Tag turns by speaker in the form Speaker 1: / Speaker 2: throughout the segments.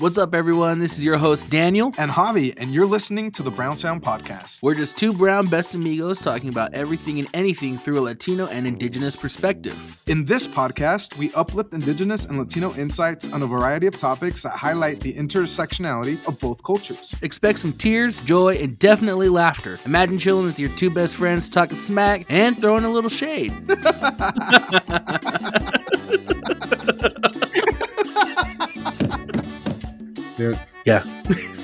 Speaker 1: What's up, everyone? This is your host, Daniel.
Speaker 2: And Javi, and you're listening to the Brown Sound Podcast.
Speaker 1: We're just two brown best amigos talking about everything and anything through a Latino and Indigenous perspective.
Speaker 2: In this podcast, we uplift Indigenous and Latino insights on a variety of topics that highlight the intersectionality of both cultures.
Speaker 1: Expect some tears, joy, and definitely laughter. Imagine chilling with your two best friends, talking smack, and throwing a little shade.
Speaker 3: Dude.
Speaker 1: Yeah.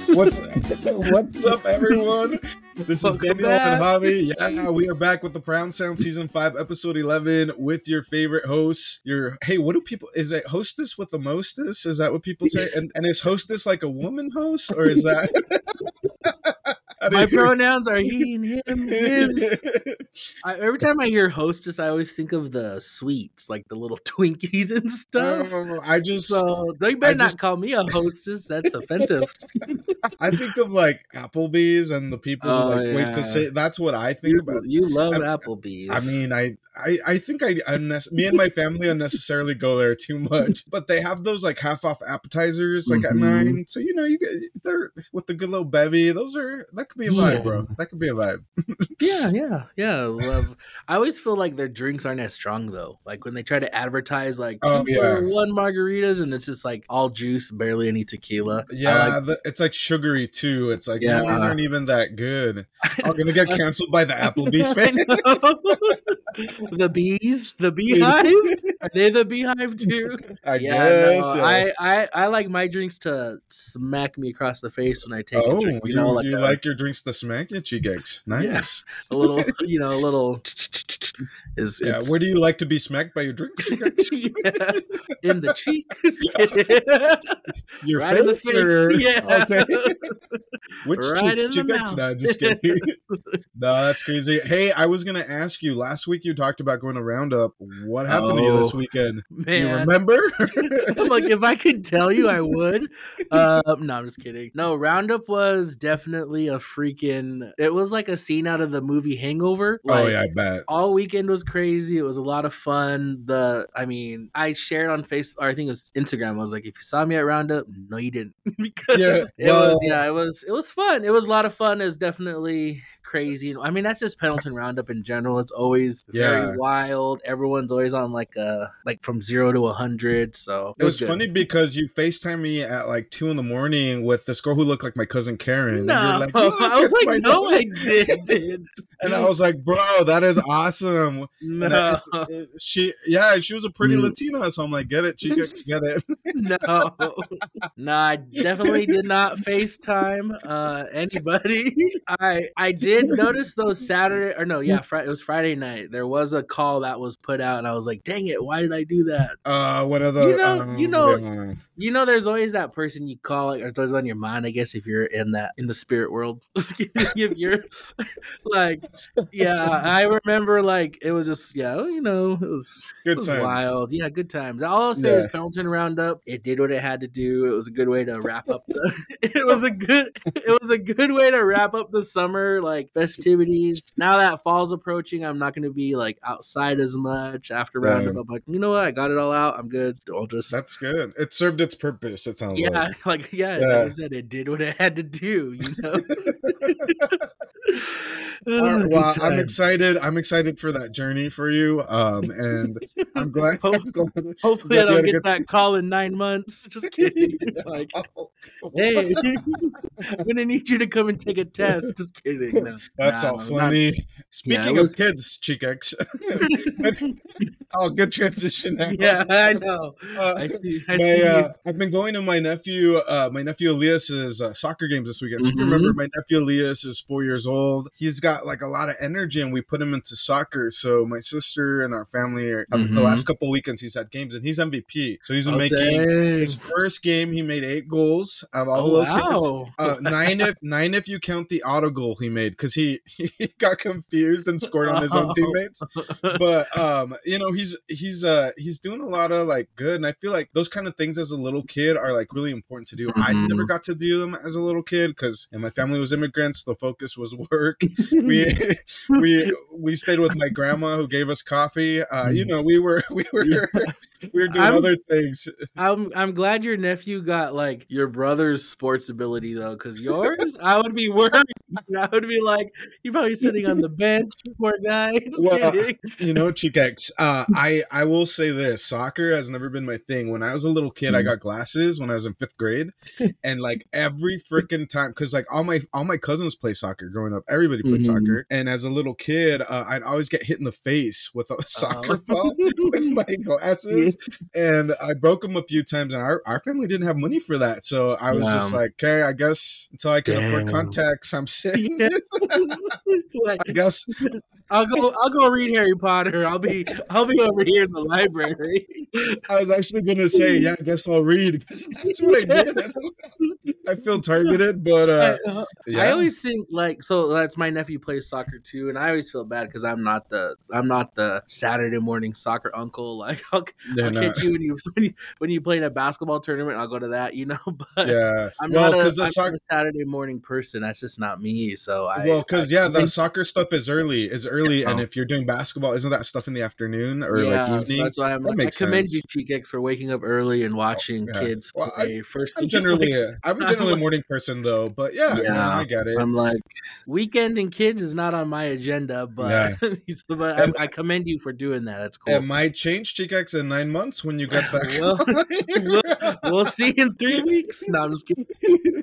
Speaker 3: What's what's up, everyone? This is
Speaker 1: Welcome
Speaker 3: Daniel
Speaker 1: back.
Speaker 3: and Javi. Yeah, we are back with the Brown Sound Season 5, Episode 11, with your favorite hosts. Your hey, what do people is it hostess with the mostess? Is that what people say? And and is hostess like a woman host? Or is that
Speaker 1: My pronouns are he and him, his. I, every time I hear hostess, I always think of the sweets, like the little Twinkies and stuff.
Speaker 3: I just
Speaker 1: So you better not call me a hostess. That's offensive.
Speaker 3: I think of like Applebee's and the people who
Speaker 1: Oh,
Speaker 3: like wait to say that's what I think
Speaker 1: you,
Speaker 3: about.
Speaker 1: you love
Speaker 3: I-
Speaker 1: Applebee's.
Speaker 3: I mean, I, I, I think I, unnecess- me and my family unnecessarily go there too much. But they have those like half off appetizers like
Speaker 1: Mhm.
Speaker 3: at nine. So you know, you get they're with the good little bevy. Those are that could be a
Speaker 1: Yeah.
Speaker 3: vibe, bro. That could be a vibe.
Speaker 1: yeah, yeah, yeah. Love. I always feel like their drinks aren't as strong though. Like when they try to advertise like two
Speaker 3: Oh,
Speaker 1: for
Speaker 3: yeah.
Speaker 1: one margaritas, and it's just like all juice, barely any tequila.
Speaker 3: Yeah,
Speaker 1: like-
Speaker 3: the, it's like sugary too. It's like man, these
Speaker 1: Yeah.
Speaker 3: aren't even that good. I'm gonna get canceled by the Applebee's fan.
Speaker 1: the bees, the beehive. Are they the beehive too?
Speaker 3: I
Speaker 1: yeah,
Speaker 3: guess.
Speaker 1: no,
Speaker 3: yeah.
Speaker 1: I, I I like my drinks to smack me across the face when I take
Speaker 3: oh,
Speaker 1: a drink.
Speaker 3: you,
Speaker 1: You know, like,
Speaker 3: you
Speaker 1: a,
Speaker 3: like your drinks to smack you, cheeks. Nice.
Speaker 1: a little, you know, a little. Is
Speaker 3: Yeah. Where do you like to be smacked by your drinks,
Speaker 1: yeah, in the cheek.
Speaker 3: Your
Speaker 1: Right in the
Speaker 3: face,
Speaker 1: face,
Speaker 3: or
Speaker 1: yeah.
Speaker 3: okay. Which
Speaker 1: Right
Speaker 3: cheeks,
Speaker 1: in
Speaker 3: cheeks? No, just kidding. no, that's crazy. Hey, I was gonna ask you. Last week you talked about going to Roundup. What happened to you this
Speaker 1: Oh,
Speaker 3: weekend? Do you
Speaker 1: Man,
Speaker 3: remember?
Speaker 1: I'm like, if I could tell you, I would. Uh, no, I'm just kidding. No, Roundup was definitely a freaking. It was like a scene out of the movie Hangover.
Speaker 3: oh yeah, I bet.
Speaker 1: all weekend was crazy. It was a lot of fun. The I mean, I shared on Facebook or I think it was Instagram. I was like, if you saw me at Roundup, no, you didn't. because
Speaker 3: Yeah,
Speaker 1: it was
Speaker 3: well-
Speaker 1: yeah, it was it was fun. It was a lot of fun. It was definitely crazy. I mean, that's just Pendleton Roundup in general. It's always
Speaker 3: Yeah.
Speaker 1: very wild. Everyone's always on like uh like from zero to a hundred. So
Speaker 3: It was
Speaker 1: good.
Speaker 3: funny because you FaceTime me at like two in the morning with this girl who looked like my cousin Karen. and
Speaker 1: No,
Speaker 3: you're like,
Speaker 1: I was like, no. I did.
Speaker 3: And I was like, bro, that is awesome.
Speaker 1: No,
Speaker 3: I- she, yeah, she was a pretty
Speaker 1: Mm.
Speaker 3: Latina, so I'm like, get it, chica, get it.
Speaker 1: no, no, I definitely did not FaceTime uh, anybody. I I did notice those Saturday or no, yeah, Friday. It was Friday night. There was a call that was put out, and I was like, "Dang it, why did I do that?"
Speaker 3: Uh, one of the,
Speaker 1: You know-
Speaker 3: um,
Speaker 1: you know-
Speaker 3: yeah.
Speaker 1: You know, there's always that person you call, like, or it's always on your mind. I guess if you're in that in the spirit world, if you're like, yeah, I remember like it was just yeah, you know, it was
Speaker 3: good
Speaker 1: it was
Speaker 3: times.
Speaker 1: wild. Yeah, good times. All I'll say is
Speaker 3: Yeah.
Speaker 1: Pendleton Roundup. It did what it had to do. It was a good way to wrap up. The, it was a good. It was a good way to wrap up the summer like festivities. Now that fall's approaching, I'm not going to be like outside as much after. Roundup. I'm like, you know what? I got it all out. I'm good. I'll just.
Speaker 3: That's good. It served its purpose. It sounds
Speaker 1: yeah,
Speaker 3: like.
Speaker 1: like yeah,
Speaker 3: Yeah.
Speaker 1: like I said, it did what it had to do. You know.
Speaker 3: Right, well, I'm excited. I'm excited for that journey for you. Um, and I'm glad.
Speaker 1: Hope-
Speaker 3: I'm glad-
Speaker 1: Hopefully, I don't get
Speaker 3: good-
Speaker 1: that call in nine months. Just kidding. like, hey, I'm gonna need you to come and take a test. Just kidding. No,
Speaker 3: That's
Speaker 1: nah,
Speaker 3: all
Speaker 1: no,
Speaker 3: funny.
Speaker 1: Yeah,
Speaker 3: Speaking
Speaker 1: it
Speaker 3: of kids, chicas. oh, good transition. now.
Speaker 1: yeah, I know.
Speaker 3: Uh,
Speaker 1: I see. I
Speaker 3: my,
Speaker 1: see.
Speaker 3: uh, I've been going to my nephew, uh, my nephew Elias's uh, soccer games this weekend. So if you remember, my nephew Elias is four years old. He's got like a lot of energy, and we put him into soccer. So my sister and our family are uh, the
Speaker 1: Mhm.
Speaker 3: last couple of weekends he's had games, and he's MVP. So he's
Speaker 1: Oh,
Speaker 3: making
Speaker 1: dang.
Speaker 3: his first game. He made eight goals out of all
Speaker 1: Oh,
Speaker 3: the little kids.
Speaker 1: wow.
Speaker 3: Uh, nine if nine if you count the auto goal he made because he he got confused and scored on his own teammates. But um, you know he's he's uh he's doing a lot of like good, and I feel like those kind of things as a little kid are like really important to do. I
Speaker 1: Mhm.
Speaker 3: never got to do them as a little kid because and my family was immigrant. Weekends. The focus was work. we we we stayed with my grandma who gave us coffee. Uh, you know, we were we were we were doing
Speaker 1: I'm-
Speaker 3: other things.
Speaker 1: I'm I'm glad your nephew got like your brother's sports ability though, because yours, I would be worried. I would be like, you're probably sitting on the bench, poor guy.
Speaker 3: Well. You know, Chikex, uh, I I will say this: soccer has never been my thing. When I was a little kid, I
Speaker 1: Mhm.
Speaker 3: got glasses when I was in fifth grade, and like every freaking time, because like all my all my cousins play soccer growing up. Everybody played
Speaker 1: Mhm.
Speaker 3: soccer, and as a little kid, uh, I'd always get hit in the face with a soccer ball with my glasses, and I broke them a few times. And our, our family didn't have money for that, so I was just like, okay, I guess until I can afford contacts, I'm saying
Speaker 1: Yeah.
Speaker 3: this.
Speaker 1: Like,
Speaker 3: I guess
Speaker 1: I'll go. I'll go read Harry Potter. I'll be. I'll be over here in the library.
Speaker 3: I was actually gonna say, yeah, I guess I'll read. I did. That's what- I feel targeted, but uh,
Speaker 1: I,
Speaker 3: yeah.
Speaker 1: I always think like so. That's my nephew plays soccer too, and I always feel bad because I'm not the. I'm not the Saturday morning soccer uncle. Like I'll, I'll catch you when you when you when you play in a basketball tournament. I'll go to that, you know. But
Speaker 3: yeah.
Speaker 1: I'm
Speaker 3: well,
Speaker 1: not a,
Speaker 3: the
Speaker 1: I'm not a Saturday morning person. That's just not me. So I
Speaker 3: well, because yeah, the soccer stuff is early. Is early, and if you're doing basketball, isn't that stuff in the afternoon or
Speaker 1: yeah,
Speaker 3: like
Speaker 1: so
Speaker 3: evening?
Speaker 1: that's why I'm
Speaker 3: That
Speaker 1: like, I commend
Speaker 3: sense.
Speaker 1: you, Cheek for waking up early and oh, watching
Speaker 3: yeah.
Speaker 1: kids
Speaker 3: Well, I-
Speaker 1: play first.
Speaker 3: I'm generally,
Speaker 1: like,
Speaker 3: a, I'm generally a morning person though, but yeah, know,
Speaker 1: Yeah.
Speaker 3: I get it.
Speaker 1: I'm like weekend and kids is not on my agenda, but but I, I commend you for doing that. That's cool.
Speaker 3: It might change, Chikex, in nine months when you get that.
Speaker 1: Well, we'll see in three weeks. No, I'm just kidding.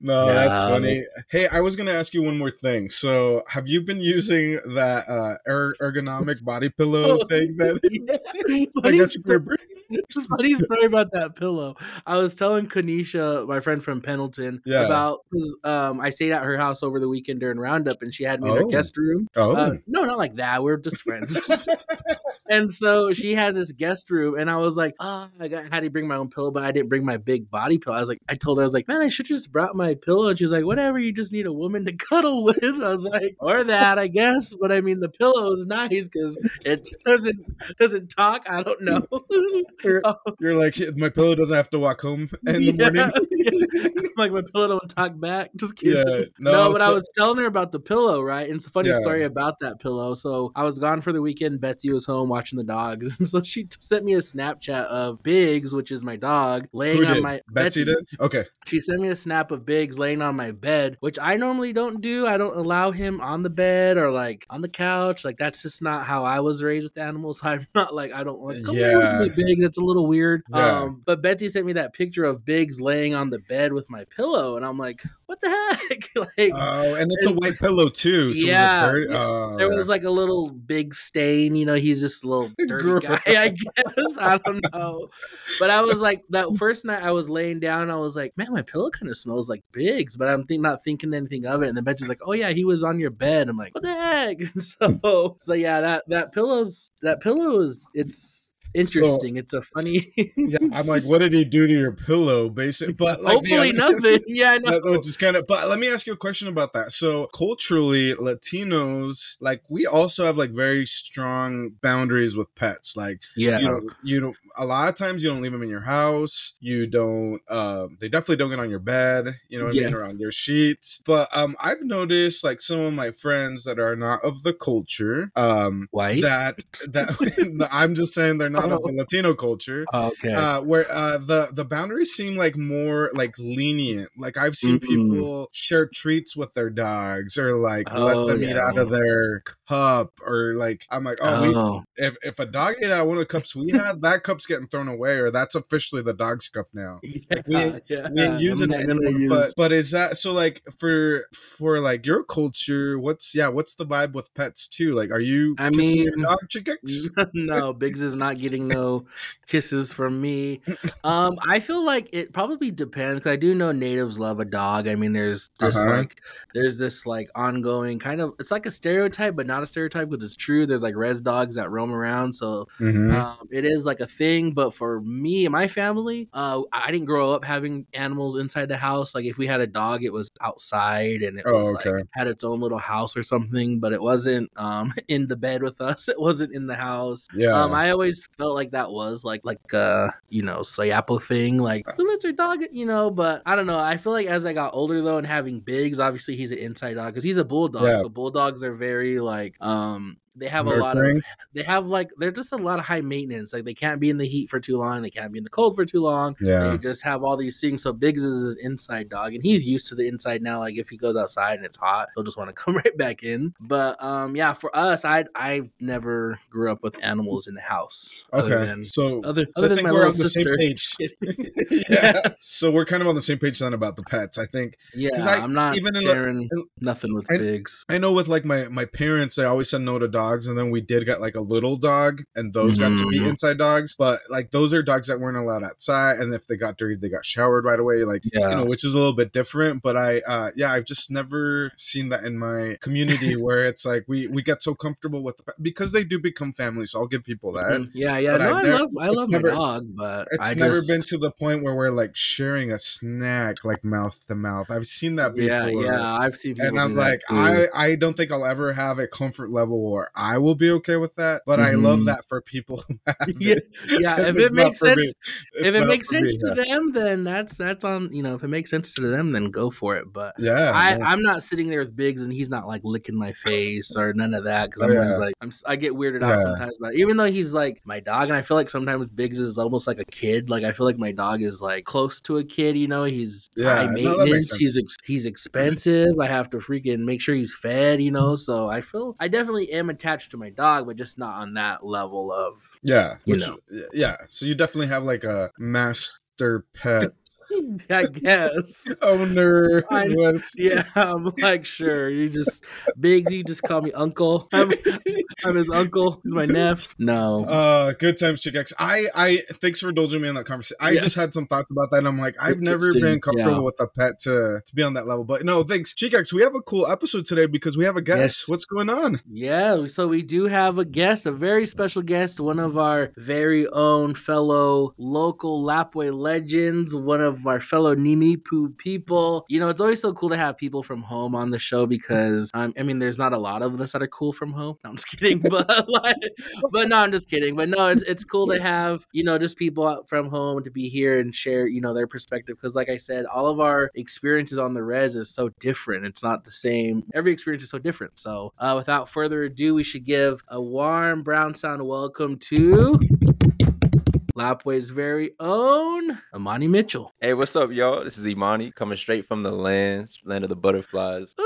Speaker 3: no, that's funny. Hey, I was gonna ask you one more thing. So, have you been using that uh, er- ergonomic body pillow
Speaker 1: Oh,
Speaker 3: thing? That I
Speaker 1: funny,
Speaker 3: guess for your
Speaker 1: story, funny story about that pillow. I was telling Kanisha, my friend from Pendleton,
Speaker 3: Yeah.
Speaker 1: about 'cause, um, I stayed at her house over the weekend during Roundup, and she had me in her
Speaker 3: Oh.
Speaker 1: guest room.
Speaker 3: Oh,
Speaker 1: Uh, no, not like that. We're just friends. and so she has this guest room, and I was like, oh, I got, had to bring my own pillow, but I didn't bring my big body pillow. I was like, I told her, I was like, man, I should just brought my pillow. And she's like, whatever, you just need a woman to cuddle with. I was like, or that, I guess. But I mean, the pillow is nice because it doesn't doesn't talk. I don't know.
Speaker 3: You're,
Speaker 1: Oh,
Speaker 3: you're like my pillow doesn't have to walk home in the morning.
Speaker 1: Yeah. like my pillow don't talk back. Just kidding.
Speaker 3: Yeah,
Speaker 1: No, but I
Speaker 3: so-
Speaker 1: was telling her about the pillow, right? And it's a funny
Speaker 3: Yeah.
Speaker 1: story about that pillow. So I was gone for the weekend. Betsy was home watching the dogs, and so she sent me a Snapchat of Biggs, which is my dog, laying on my
Speaker 3: Betsy, did. Okay.
Speaker 1: She sent me a snap of Biggs laying on my bed, which I normally don't do. I don't allow him on the bed or like on the couch. Like that's just not how I was raised with animals. I'm not like I don't like come yeah. With me, Biggs. It's a little weird.
Speaker 3: Yeah.
Speaker 1: Um, but Betsy sent me that picture of Biggs laying on the bed with my pillow, and I'm like, what the heck? like
Speaker 3: Oh, and it's a white pillow too. So
Speaker 1: Yeah,
Speaker 3: Was it dirty?
Speaker 1: yeah.
Speaker 3: Oh,
Speaker 1: there
Speaker 3: yeah.
Speaker 1: was like a little big stain, you know. He's just little dirty
Speaker 3: Gross.
Speaker 1: guy, I guess. I don't know, but I was like that first night. I was laying down. I was like, man, my pillow kind of smells like Biggs, but I'm think, not thinking anything of it. And then Betsy's like, oh yeah, he was on your bed. I'm like, what the heck? so so yeah, that that pillow's that pillow is it's interesting. it's a funny.
Speaker 3: yeah, I'm like, what did he do to your pillow? Basically, but like
Speaker 1: Hopefully nothing. Yeah, know.
Speaker 3: That which is kind of but let me ask you a question about that so culturally latinos like we also have like very strong boundaries with pets like
Speaker 1: yeah.
Speaker 3: you don't you don't a lot of times you don't leave them in your house you don't um they definitely don't get on your bed you know what i mean or on your sheets but um i've noticed like some of my friends that are not of the culture um
Speaker 1: White.
Speaker 3: that that i'm just saying they're not of the latino culture
Speaker 1: okay.
Speaker 3: uh, where uh, the the boundaries seem like more like lenient. Like I've seen
Speaker 1: Mhm.
Speaker 3: people share treats with their dogs, or like let
Speaker 1: Oh,
Speaker 3: them eat out of their cup, or like I'm like, oh, we,
Speaker 1: oh.
Speaker 3: if if a dog ate out of one of the cups we had, that cup's getting thrown away, or that's officially the dog's cup now.
Speaker 1: Yeah,
Speaker 3: we
Speaker 1: yeah.
Speaker 3: We ain't using it anymore. But
Speaker 1: use-
Speaker 3: but is that so? Like for for like your culture, what's yeah? What's the vibe with pets too? Like, are you?
Speaker 1: I mean,
Speaker 3: dog
Speaker 1: no, Biggs is not getting no kisses from me. Um, I feel like it probably depends because I do know natives love a dog. I mean, there's just
Speaker 3: Uh-huh.
Speaker 1: like there's this like ongoing kind of it's like a stereotype, but not a stereotype because it's true. There's like res dogs that roam around, so
Speaker 3: Mhm.
Speaker 1: um, it is like a thing. But for me and my family, uh, I didn't grow up having animals inside the house. Like if we had a dog, it was outside and it
Speaker 3: Oh,
Speaker 1: was
Speaker 3: okay.
Speaker 1: like had its own little house or something. But it wasn't um in the bed with us. It wasn't in the house.
Speaker 3: Yeah.
Speaker 1: Um, I always felt like that was like like uh you know Sayapo thing. Like "Oh, inside dog, you know. But I don't know. I feel like as I got older though, and having Biggs, obviously he's an inside dog because he's a bulldog.
Speaker 3: Yeah.
Speaker 1: So bulldogs are very like um they have a lot of they have like they're just a lot of high maintenance. Like they can't be in the heat for too long. They can't be in the cold for too long.
Speaker 3: Yeah.
Speaker 1: They just have all these things. So Biggs is an inside dog, and he's used to the inside now. Like if he goes outside and it's hot, he'll just want to come right back in. But um, yeah, for us, I I've never grew up with animals in the house. other
Speaker 3: Okay.
Speaker 1: than-
Speaker 3: so
Speaker 1: other,
Speaker 3: So I
Speaker 1: other than
Speaker 3: think
Speaker 1: my
Speaker 3: we're
Speaker 1: little
Speaker 3: on the same
Speaker 1: sister.
Speaker 3: page. yeah. So we're kind of on the same page then about the pets. I think
Speaker 1: Yeah,
Speaker 3: I-
Speaker 1: I'm not
Speaker 3: even in
Speaker 1: sharing
Speaker 3: in-
Speaker 1: nothing with
Speaker 3: I-
Speaker 1: Biggs.
Speaker 3: I know with like my my parents, they always said no to dogs, and then we did get like a little dog, and those got to be
Speaker 1: Mhm.
Speaker 3: inside dogs. But like those are dogs that weren't allowed outside, and if they got dirty, they got showered right away. Like
Speaker 1: Yeah.
Speaker 3: you know, which is a little bit different. But I, uh yeah, I've just never seen that in my community where it's like we we get so comfortable with because they do become family. So I'll give people that.
Speaker 1: Mm, yeah, yeah.
Speaker 3: but
Speaker 1: No,
Speaker 3: I've
Speaker 1: I love I love
Speaker 3: never-
Speaker 1: my dog, but
Speaker 3: It's
Speaker 1: I
Speaker 3: never
Speaker 1: just,
Speaker 3: been to the point where we're like sharing a snack like mouth to mouth. I've seen that before.
Speaker 1: Yeah, yeah. I've seen
Speaker 3: and I'm like. I, I don't think I'll ever have a comfort level where I will be okay with that. But I love
Speaker 1: Mhm.
Speaker 3: that for people
Speaker 1: yeah,
Speaker 3: it.
Speaker 1: If it makes sense, if it makes
Speaker 3: me,
Speaker 1: sense to
Speaker 3: yeah.
Speaker 1: them, then that's that's on. You know, if it makes sense to them, then go for it. But
Speaker 3: Yeah,
Speaker 1: I,
Speaker 3: no.
Speaker 1: I'm not sitting there with Biggs and he's not like licking my face or none of that because
Speaker 3: Oh,
Speaker 1: I'm always like I'm, I get weirded
Speaker 3: Yeah.
Speaker 1: out sometimes. But even though he's like my dog, and I feel like sometimes Biggs is almost like a kid. Like I feel like my dog is like close to a kid. You know, he's
Speaker 3: Yeah,
Speaker 1: high
Speaker 3: no,
Speaker 1: maintenance.
Speaker 3: sense.
Speaker 1: he's ex- he's expensive. I have to freaking make sure he's fed. You know, so I feel I definitely am attached to my dog, but just not on that level of
Speaker 3: yeah,
Speaker 1: you
Speaker 3: which-
Speaker 1: know.
Speaker 3: yeah. So you definitely have like a master pet
Speaker 1: I guess.
Speaker 3: owner.
Speaker 1: I-
Speaker 3: What's-
Speaker 1: Yeah, I'm like, sure. You just Biggs, you just call me uncle. I'm, I'm his uncle. He's my nephew. No.
Speaker 3: Uh, good times, Chick X. I, I, thanks for indulging me in that conversation. I
Speaker 1: Yeah.
Speaker 3: just had some thoughts about that. And I'm like, I've never been comfortable
Speaker 1: yeah.
Speaker 3: with a pet to, to be on that level. But no, thanks, Chick X. We have a cool episode today because we have a guest.
Speaker 1: Yes.
Speaker 3: What's going on?
Speaker 1: Yeah, so we do have a guest, a very special guest, one of our very own fellow local Lapwai legends, one of our fellow Nimiipuu people. You know, it's always so cool to have people from home on the show because um, I mean, there's not a lot of us that are cool from home. No, I'm just kidding, but like, but no, I'm just kidding. But no, it's it's cool to have you know just people from home to be here and share you know their perspective because like I said, all of our experiences on the res is so different. It's not the same. Every experience is so different. So uh, without further ado, we should give a warm brown sound welcome to. Lapwai's very own Imani Mitchell.
Speaker 4: Hey, what's up, y'all? This is Imani coming straight from the land, land of the butterflies.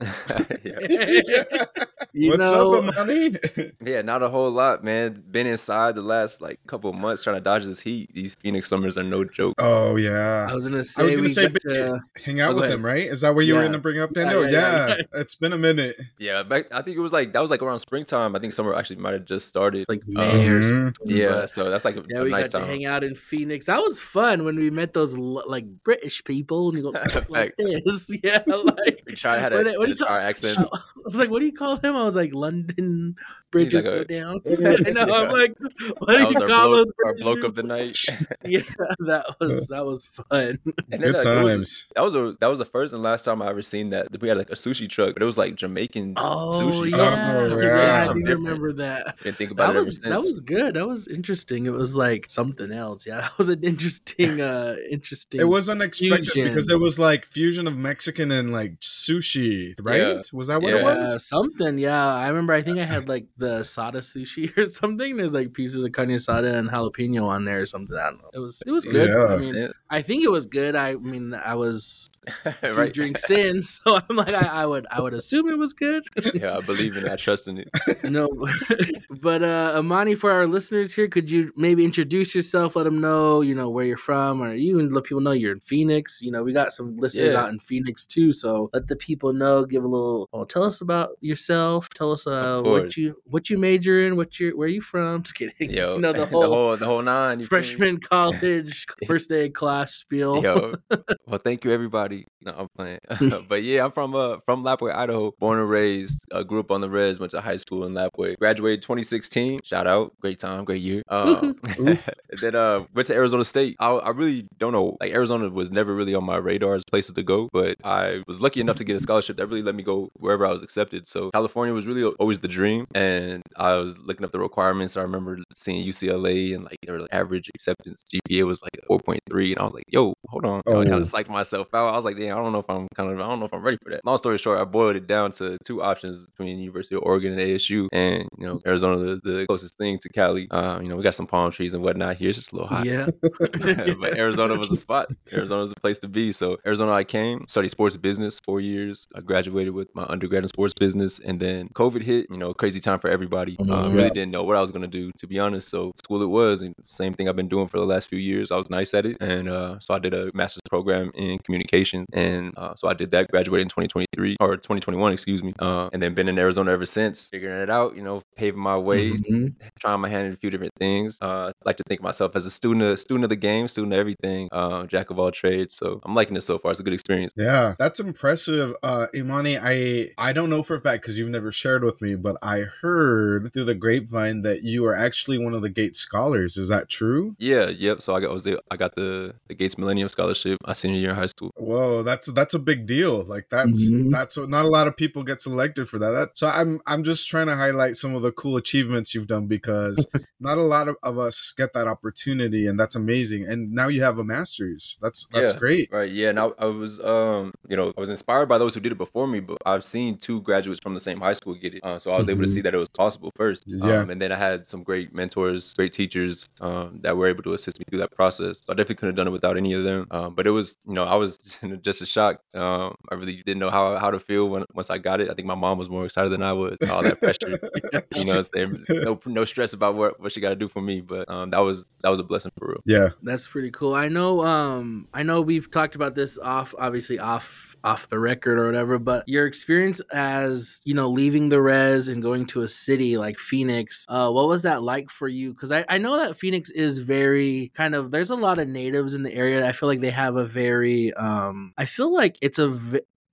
Speaker 4: yeah.
Speaker 1: You
Speaker 3: What's
Speaker 1: know,
Speaker 3: up, Imani?
Speaker 4: yeah, not a whole lot, man. Been inside the last like couple of months trying to dodge this heat. These Phoenix summers are no joke.
Speaker 3: oh yeah.
Speaker 1: I was gonna say
Speaker 3: I was gonna say,
Speaker 1: to-
Speaker 3: Hang out
Speaker 1: Oh,
Speaker 3: with him, right? Is that where you were gonna bring up Daniel?
Speaker 1: yeah,
Speaker 3: Yeah,
Speaker 1: yeah,
Speaker 3: it's been a minute.
Speaker 4: Yeah, back I think it was like that was like around springtime. I think summer actually might have just started.
Speaker 1: like May or
Speaker 3: Mhm.
Speaker 1: something.
Speaker 4: yeah, so that's like a,
Speaker 1: Yeah,
Speaker 4: a
Speaker 1: we
Speaker 4: nice
Speaker 1: got to
Speaker 4: time.
Speaker 1: hang out in Phoenix. That was fun when we met those like British people and you go stuff like this. Yeah, like
Speaker 4: We try had
Speaker 1: what do they- what do
Speaker 4: had
Speaker 1: you
Speaker 4: to try accents.
Speaker 1: I was like, what do you call them? I was like, London bridges
Speaker 4: like
Speaker 1: go
Speaker 4: a-
Speaker 1: down. I know. I'm like, what do
Speaker 4: That was
Speaker 1: you
Speaker 4: our
Speaker 1: call
Speaker 4: bloke,
Speaker 1: those
Speaker 4: our bloke of the night.
Speaker 1: Yeah, that was that was fun.
Speaker 4: And
Speaker 3: Good
Speaker 4: then, like, it was-
Speaker 3: times.
Speaker 4: that was a that was the first and last time I ever seen that. We had like a sushi truck, but it was like Jamaican
Speaker 1: Oh
Speaker 4: sushi.
Speaker 1: yeah,
Speaker 4: So
Speaker 3: Oh,
Speaker 1: yeah,
Speaker 3: yeah.
Speaker 1: I
Speaker 4: Something
Speaker 1: do remember that.
Speaker 4: Didn't think about
Speaker 1: That
Speaker 4: it ever
Speaker 1: was
Speaker 4: since.
Speaker 1: that was good. That was interesting. It was like something else. Yeah, that was an interesting, uh interesting.
Speaker 3: It was unexpected
Speaker 1: Fusion.
Speaker 3: because it was like fusion of Mexican and like sushi, right?
Speaker 4: Yeah.
Speaker 3: Was that what
Speaker 4: Yeah.
Speaker 3: it
Speaker 1: Yeah,
Speaker 3: was?
Speaker 1: something. Yeah, I remember. I think I had like the sada sushi or something. There's like pieces of carne asada and jalapeno on there or something. I don't know. It was it was good.
Speaker 3: Yeah.
Speaker 1: I mean, I think it was good. I mean, I was a few
Speaker 4: right.
Speaker 1: drinks in, so I'm like, I, I would I would assume it was good.
Speaker 4: yeah, I believe in it. I trust in it.
Speaker 1: no, but uh Imani, for our listeners here, could you maybe introduce yourself? Let them know, you know, where you're from, or even let people know you're in Phoenix. You know, we got some listeners
Speaker 4: Yeah.
Speaker 1: out in Phoenix too, so let the people know. Give a little. Oh, tell us about yourself. Tell us uh, what you what you major in. What you where you from? Just kidding.
Speaker 4: Yo,
Speaker 1: the
Speaker 4: the
Speaker 1: whole,
Speaker 4: whole the whole nine. you feel me?
Speaker 1: freshman college first day class spiel.
Speaker 4: Yo, well, thank you, everybody. No, I'm playing, but yeah, I'm from uh from Lapwai, Idaho. Born and raised. Uh, grew up on the res. Went to high school in Lapwai. Graduated 2016. Shout out, great time, great year. Um, then uh went to Arizona State. I, I really don't know. Like Arizona was never really on my radar as places to go, but I was lucky enough to get a scholarship that really let me go wherever I was accepted. So California was really always the dream, and and I was looking up the requirements. I remember seeing UCLA and like their average acceptance GPA was like 4.3, and I was like, "Yo, hold on." Oh. I kind of psyched myself out. I was like, "Damn, I don't know if I'm kind of, I don't know if I'm ready for that." Long story short, I boiled it down to two options between University of Oregon and ASU, and you know, Arizona, the, the closest thing to Cali. Uh, you know, we got some palm trees and whatnot here. It's just a little hot.
Speaker 1: Yeah,
Speaker 4: but Arizona was a spot. Arizona was a place to be. So Arizona, I came, studied sports business four years. I graduated with my undergrad in sports business, and then COVID hit. You know, crazy time for everybody. Mm-hmm. Uh, really didn't know what I was gonna do, to be honest. So school it was, and same thing I've been doing for the last few years. I was nice at it, and uh, so I did a master's program in communication, and uh, so I did that. Graduated in 2023 or 2021, excuse me, uh, and then been in Arizona ever since, figuring it out. You know, paving my way, mm-hmm. trying my hand in a few different things. Uh, I like to think of myself as a student, student of the game, student of everything, uh, jack of all trades. So I'm liking it so far. It's a good experience.
Speaker 3: Yeah, that's impressive, uh, Imani. I I don't know for a fact because you've never shared with me, but I heard through the grapevine that you are actually one of the Gates scholars. Is that true?
Speaker 4: Yeah. Yep. So I got was the, I got the the Gates Millennium Scholarship my senior year in high school.
Speaker 3: Whoa, that's that's a big deal. Like that's mm-hmm. that's not a lot of people get selected for that. that. So I'm I'm just trying to highlight some of the cool achievements you've done because not a lot of, of us get that opportunity, and that's amazing. And now you have a master's. That's that's
Speaker 4: yeah,
Speaker 3: great.
Speaker 4: Right. Yeah. And I, I was um you know I was inspired by those who did it before me, but I've seen two graduates from the same high school get it, uh, so I was mm-hmm. able to mm-hmm. see that it was possible first. Yeah. Um, and then I had some great mentors, great teachers um, that were able to assist me through that process. So I definitely couldn't have done it without any of them. Um, but it was you know I was just as shocked. Um, I really didn't know how how to feel when once I got it. I think my mom was more excited than I was. All that pressure, you know, i'm saying no no stress about what what she got to do for me. But um, that was that was a blessing for real.
Speaker 3: Yeah,
Speaker 1: that's pretty cool. I know. Um, I know we've talked about this off, obviously off off the record or whatever. But your experience as you know leaving the res and going to a city like Phoenix, uh, what was that like for you? Because I I know that Phoenix is very kind of there's a lot of natives in the area. I feel like they have a very um I feel like it's a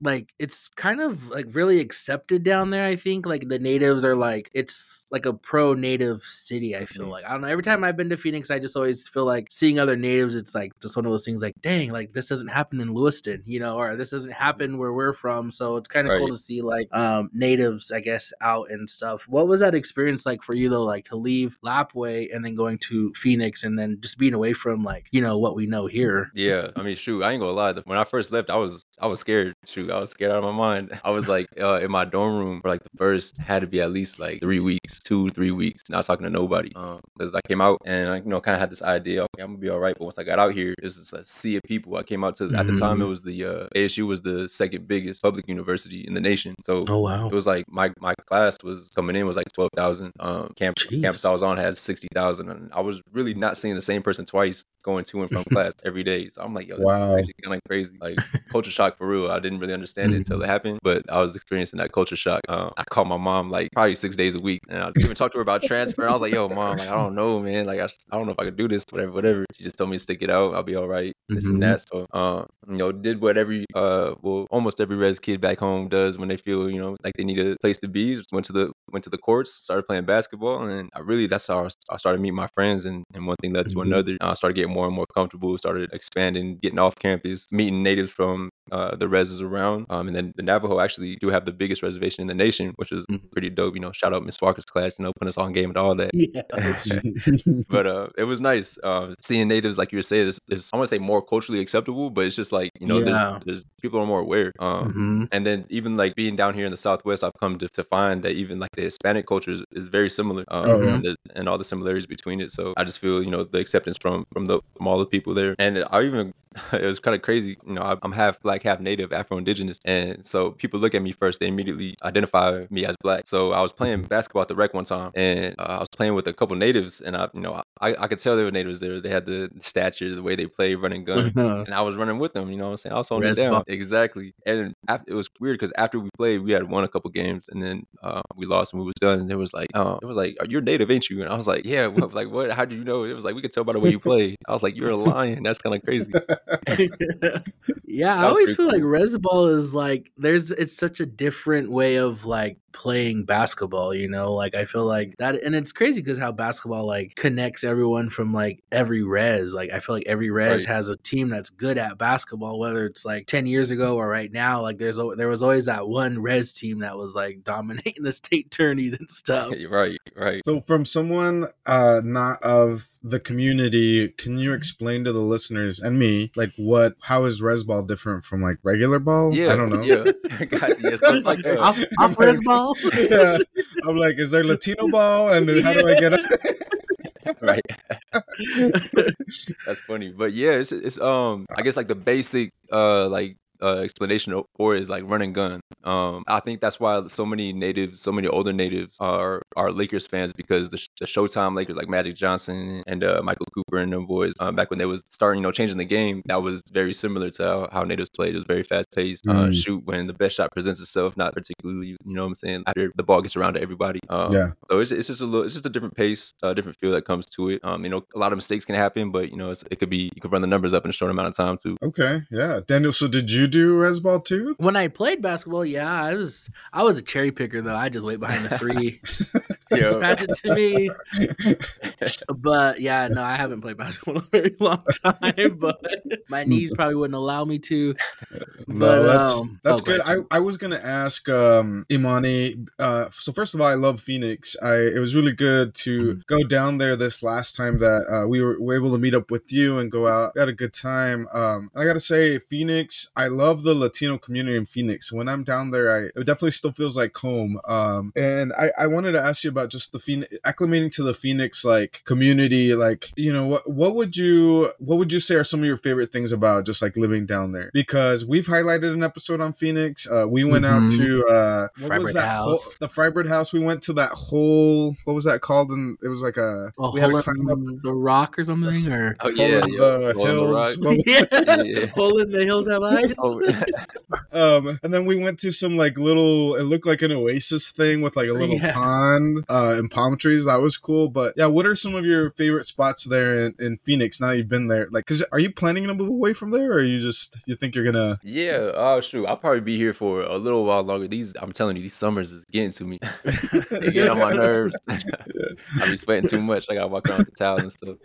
Speaker 1: like it's kind of like really accepted down there i think like the natives are like it's like a pro native city i feel mm-hmm. like i don't know every time i've been to phoenix i just always feel like seeing other natives it's like just one of those things like dang like this doesn't happen in lewiston you know or this doesn't happen where we're from so it's kind of right. cool to see like um natives i guess out and stuff what was that experience like for you though like to leave lapwai and then going to phoenix and then just being away from like you know what we know here
Speaker 4: yeah i mean shoot i ain't gonna lie when i first left i was i was scared shoot I was scared out of my mind. I was like uh, in my dorm room for like the first had to be at least like three weeks, two three weeks, not talking to nobody. Because um, I came out and I you know kind of had this idea, okay, I'm gonna be all right. But once I got out here, it's just a sea of people. I came out to mm-hmm. at the time it mm-hmm. was the uh, ASU was the second biggest public university in the nation. So
Speaker 1: oh wow,
Speaker 4: it was like my my class was coming in was like twelve thousand. Um, camp, campus I was on had sixty thousand, and I was really not seeing the same person twice going to and from class every day. So I'm like, yo, this wow. is actually kind of crazy. Like culture shock for real. I didn't really understand mm-hmm. it until it happened, but I was experiencing that culture shock. Uh, I called my mom like probably six days a week, and I even talked to her about transfer. I was like, yo, mom, like I don't know, man. Like I, I don't know if I could do this, whatever, whatever. She just told me to stick it out. I'll be all right. This mm-hmm. and that. So, uh, you know, did what every uh, well, almost every res kid back home does when they feel, you know, like they need a place to be. Just went to the went to the courts, started playing basketball, and I really that's how I started meeting my friends, and, and one thing led to mm-hmm. another. I started getting more and more comfortable, started expanding, getting off campus, meeting natives from uh, the reses around. Um, and then the Navajo actually do have the biggest reservation in the nation, which is mm-hmm. pretty dope. You know, shout out Miss Farkas' class, you know, putting us on game and all that. Yeah. but uh, it was nice uh, seeing natives, like you were saying, is, is I want to say more culturally acceptable, but it's just like, you know, yeah. there's, there's, people are more aware. Um, mm-hmm. And then even like being down here in the Southwest, I've come to, to find that even like the Hispanic culture is, is very similar um, oh, yeah. and, the, and all the similarities between it. So I just feel, you know, the acceptance from, from, the, from all the people there. And I even it was kind of crazy. You know, I'm half black, half native, Afro indigenous. And so people look at me first, they immediately identify me as black. So I was playing basketball at the rec one time and uh, I was playing with a couple natives and I, you know, I, I could tell they were natives there. They had the stature, the way they play, running gun. and I was running with them, you know what I'm saying? I was holding down. Spot. Exactly. And after, it was weird because after we played, we had won a couple games and then uh, we lost and we was done. And it was like, uh, it was like, you're native, ain't you? And I was like, yeah. like, what? How do you know? It was like, we could tell by the way you play. I was like, you're a lion. That's kind of crazy.
Speaker 1: yeah, I always
Speaker 4: pretty
Speaker 1: feel like
Speaker 4: cool.
Speaker 1: res ball is like there's it's such a different way of like playing basketball, you know? Like I feel like that and it's crazy because how basketball like connects everyone from like every res. Like I feel like every res
Speaker 4: Right.
Speaker 1: has a team that's good at basketball, whether it's like 10 years ago or right now. Like there's there was always that one res team that was like dominating the state tourneys and stuff.
Speaker 4: right, right.
Speaker 3: So, from someone uh, not of the community, can you explain to the listeners and me, like, what, how is res ball different from like regular ball?
Speaker 4: Yeah,
Speaker 3: I don't know.
Speaker 4: Yeah, Got you. Yeah, like uh,
Speaker 1: off, off res ball?
Speaker 3: yeah. I'm like, is there Latino ball? And how do I get it?
Speaker 4: right. That's funny, but yeah, it's it's um I guess like the basic uh like uh explanation o- for it is like run and gun. Um, I think that's why so many natives, so many older natives are are Lakers fans because the, the Showtime Lakers like Magic Johnson and uh, Michael Cooper and them boys um, back when they was starting, you know, changing the game. That was very similar to how, how natives played. It was very fast paced. Uh,
Speaker 3: Mm.
Speaker 4: shoot when the best shot presents itself, not particularly, you know what I'm saying. After the ball gets around to everybody. Um,
Speaker 3: Yeah.
Speaker 4: so it's, it's just a little, it's just a different pace, a different feel that comes to it. Um, you know, a lot of mistakes can happen, but you know, it's, it could be you could run the numbers up in a short amount of time too.
Speaker 3: Okay, yeah. Daniel, so did you do res ball too?
Speaker 1: When I played basketball, yeah, I was I was a cherry picker though. I just wait behind the three, just pass it to me. But yeah, no, I haven't played basketball in a very long time. But my knees probably wouldn't allow me to. But
Speaker 3: no, that's
Speaker 1: um,
Speaker 3: that's
Speaker 1: oh,
Speaker 3: good. I. I was gonna ask um Imani. Uh, so first of all, I love Phoenix. I it was really good to go down there this last time that uh, we were, were able to meet up with you and go out. We had a good time. Um, I gotta say, Phoenix. I love the Latino community in Phoenix. When I'm down there, I it definitely still feels like home. Um, and I I wanted to ask you about just the Phoenix acclimating to the Phoenix like community. Like you know what what would you what would you say are some of your favorite things about just like living down there? Because we've highlighted an episode on Phoenix. Uh, we went out
Speaker 1: Mhm.
Speaker 3: to uh, what was that?
Speaker 1: House.
Speaker 3: Whole, the Frybert House. We went to that whole what was that called? And it was like a
Speaker 1: a
Speaker 3: we had to climb up
Speaker 1: the rock or something, or
Speaker 4: Oh
Speaker 3: hole
Speaker 4: yeah,
Speaker 3: in
Speaker 4: yeah.
Speaker 3: the
Speaker 4: Hole in the
Speaker 3: hills.
Speaker 4: rock.
Speaker 3: What was-
Speaker 1: yeah,
Speaker 4: Yeah.
Speaker 1: hole in the hills have eyes.
Speaker 3: Um, and then we went to some like little. It looked like an oasis thing with like a little
Speaker 1: Yeah.
Speaker 3: pond uh, and palm trees. That was cool. But yeah, what are some of your favorite spots there in, in Phoenix? Now you've been there, like, cause are you planning to move away from there, or you just you think you're gonna?
Speaker 4: yeah. Oh shoot, I'll probably be here for a little while longer. These, I'm telling you, these summers is getting to me. they get on my nerves. I be sweating too much. I gotta walk around with the towel and stuff.